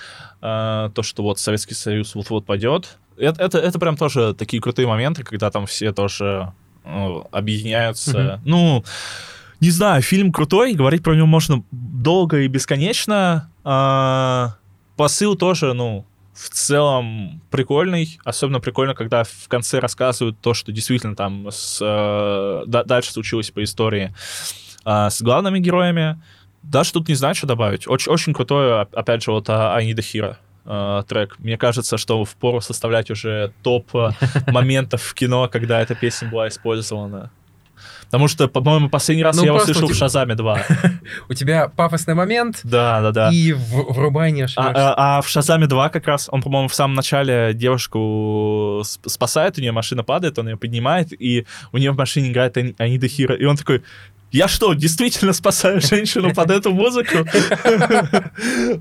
э, то, что вот Советский Союз вот-вот пойдет. Это, это, это прям тоже такие крутые моменты, когда там все тоже э, объединяются. Мгм. Ну, не знаю, фильм крутой, говорить про него можно долго и бесконечно. А, посыл тоже, ну, в целом прикольный. Особенно прикольно, когда в конце рассказывают то, что действительно там с, э, да- дальше случилось по истории а, с главными героями. Даже тут не знаю, что добавить. Очень, очень крутой, оп- опять же, вот а, a Hero э, трек. Мне кажется, что впору составлять уже топ э, моментов в кино, когда эта песня была использована. Потому что, по-моему, последний раз Ну, я его слышал в «Шазаме 2». У тебя пафосный момент, Да, да, да. и в- врубай не А, а- а в Шазаме 2 как раз, он, по-моему, в самом начале девушку сп- спасает, у нее машина падает, он ее поднимает, и у нее в машине играет Ани- Анида Хиро, и он такой, Я что, действительно спасаю женщину под эту музыку?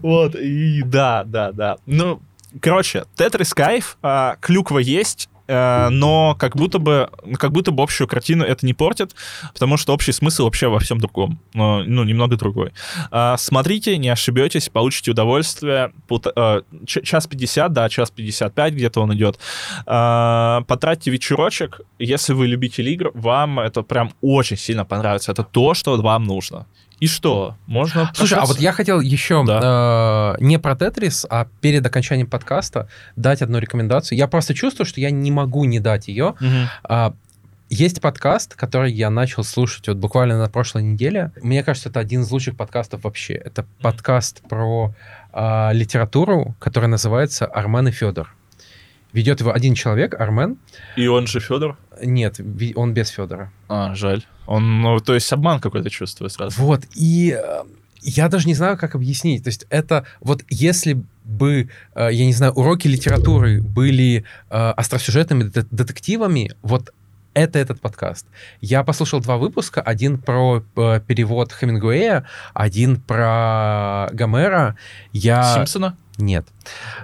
Вот, и да, да, да. Ну, короче, Тетрис кайф, а, клюква есть, но как будто бы, как будто бы общую картину это не портит, потому что общий смысл вообще во всем другом, ну, немного другой. А, смотрите, не ошибетесь, получите удовольствие. Э, час 50, да, час 55 где-то он идет. А, потратьте вечерочек, если вы любитель игр, вам это прям очень сильно понравится. Это то, что вам нужно. И что? Можно... Слушай, а вот я хотел еще да. э, не про Тетрис, а перед окончанием подкаста дать одну рекомендацию. Я просто чувствую, что я не могу не дать ее. Угу. Э, есть подкаст, который я начал слушать вот буквально на прошлой неделе. Мне кажется, это один из лучших подкастов вообще. Это подкаст про э, литературу, который называется «Армен и Федор». Ведет его один человек, Армен. И он же Федор? Нет, он без Федора. А, жаль. Он, ну, то есть обман какой-то чувствую сразу. Вот, и э, я даже не знаю, как объяснить. То есть это вот если бы, э, я не знаю, уроки литературы были э, остросюжетными детективами, вот это этот подкаст. Я послушал два выпуска. Один про перевод Хемингуэя, один про Гомера. Я... Симпсона? Нет.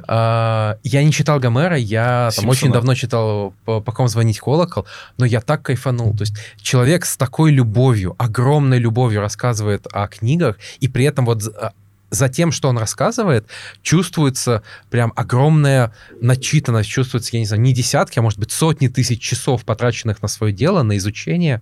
А, я не читал Гомера, я там очень давно читал по, по ком звонить колокол, но я так кайфанул. То есть человек с такой любовью, огромной любовью рассказывает о книгах, и при этом вот а, за тем, что он рассказывает, чувствуется прям огромная начитанность, чувствуется, я не знаю, не десятки, а может быть сотни тысяч часов, потраченных на свое дело, на изучение,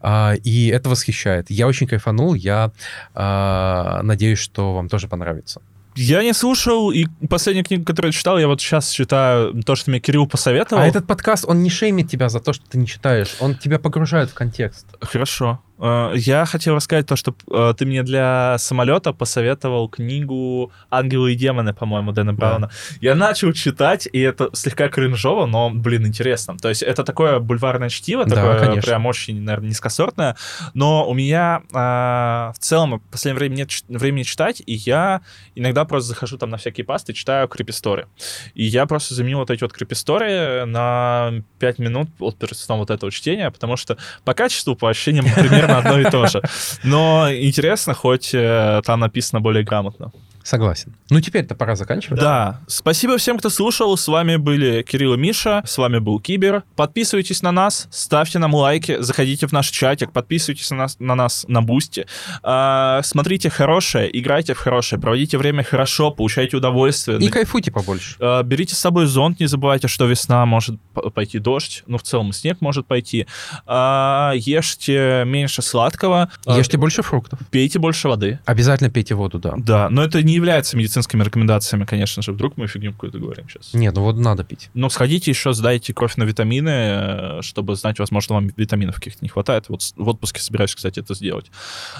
а, и это восхищает. Я очень кайфанул, я надеюсь, что вам тоже понравится. Я не слушал, и последняя книга, которую я читал, я вот сейчас читаю то, что мне Кирилл посоветовал. А этот подкаст, он не шеймит тебя за то, что ты не читаешь, он тебя погружает в контекст. Хорошо. Э, я хотел рассказать то, что э, ты мне для самолета посоветовал книгу «Ангелы и демоны», по-моему, Дэна Брауна. Да. Я начал читать, и это слегка кринжово, но, блин, интересно. То есть это такое бульварное чтиво, да, такое конечно. прям очень, наверное, низкосортное, но у меня а, в целом в последнее время нет времени читать, и я иногда просто захожу там на всякие пасты, читаю creepy story. И я просто заменил вот эти вот creepy story на 5 минут от вот этого чтения, потому что по качеству, по ощущениям, примерно примерно одно и то же. Но интересно, хоть э, там написано более грамотно. Согласен. Ну, теперь-то пора заканчивать. Да. Спасибо всем, кто слушал. С вами были Кирилл и Миша. С вами был Кибер. Подписывайтесь на нас, ставьте нам лайки, заходите в наш чатик, подписывайтесь на нас на, нас, на Бусти. А, смотрите хорошее, играйте в хорошее, проводите время хорошо, получайте удовольствие. И кайфуйте побольше. А, берите с собой зонт, не забывайте, что весна может пойти дождь, ну, в целом снег может пойти. А, ешьте меньше сладкого. Ешьте больше фруктов. Пейте больше воды. Обязательно пейте воду, да. Да, но это не является медицинскими рекомендациями, конечно же. Вдруг мы фигню какую-то говорим сейчас. Нет, ну вот надо пить. Ну, сходите еще, сдайте кровь на витамины, э, чтобы знать, возможно, вам витаминов каких-то не хватает. Вот в отпуске собираюсь, кстати, это сделать.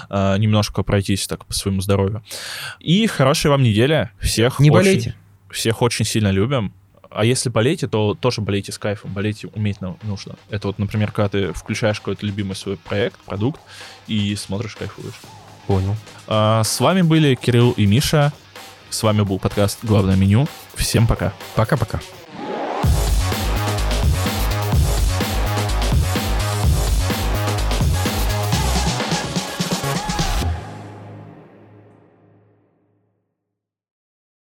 Э, немножко пройтись так по своему здоровью. И хорошей вам недели. Всех Не очень, болейте. Всех очень сильно любим. А если болеете, то тоже болейте с кайфом, болейте уметь нужно. Это вот, например, когда ты включаешь какой-то любимый свой проект, продукт, и смотришь, кайфуешь. Понял. А, с вами были Кирилл и Миша. С вами был подкаст «Главное меню». Всем пока. Пока-пока.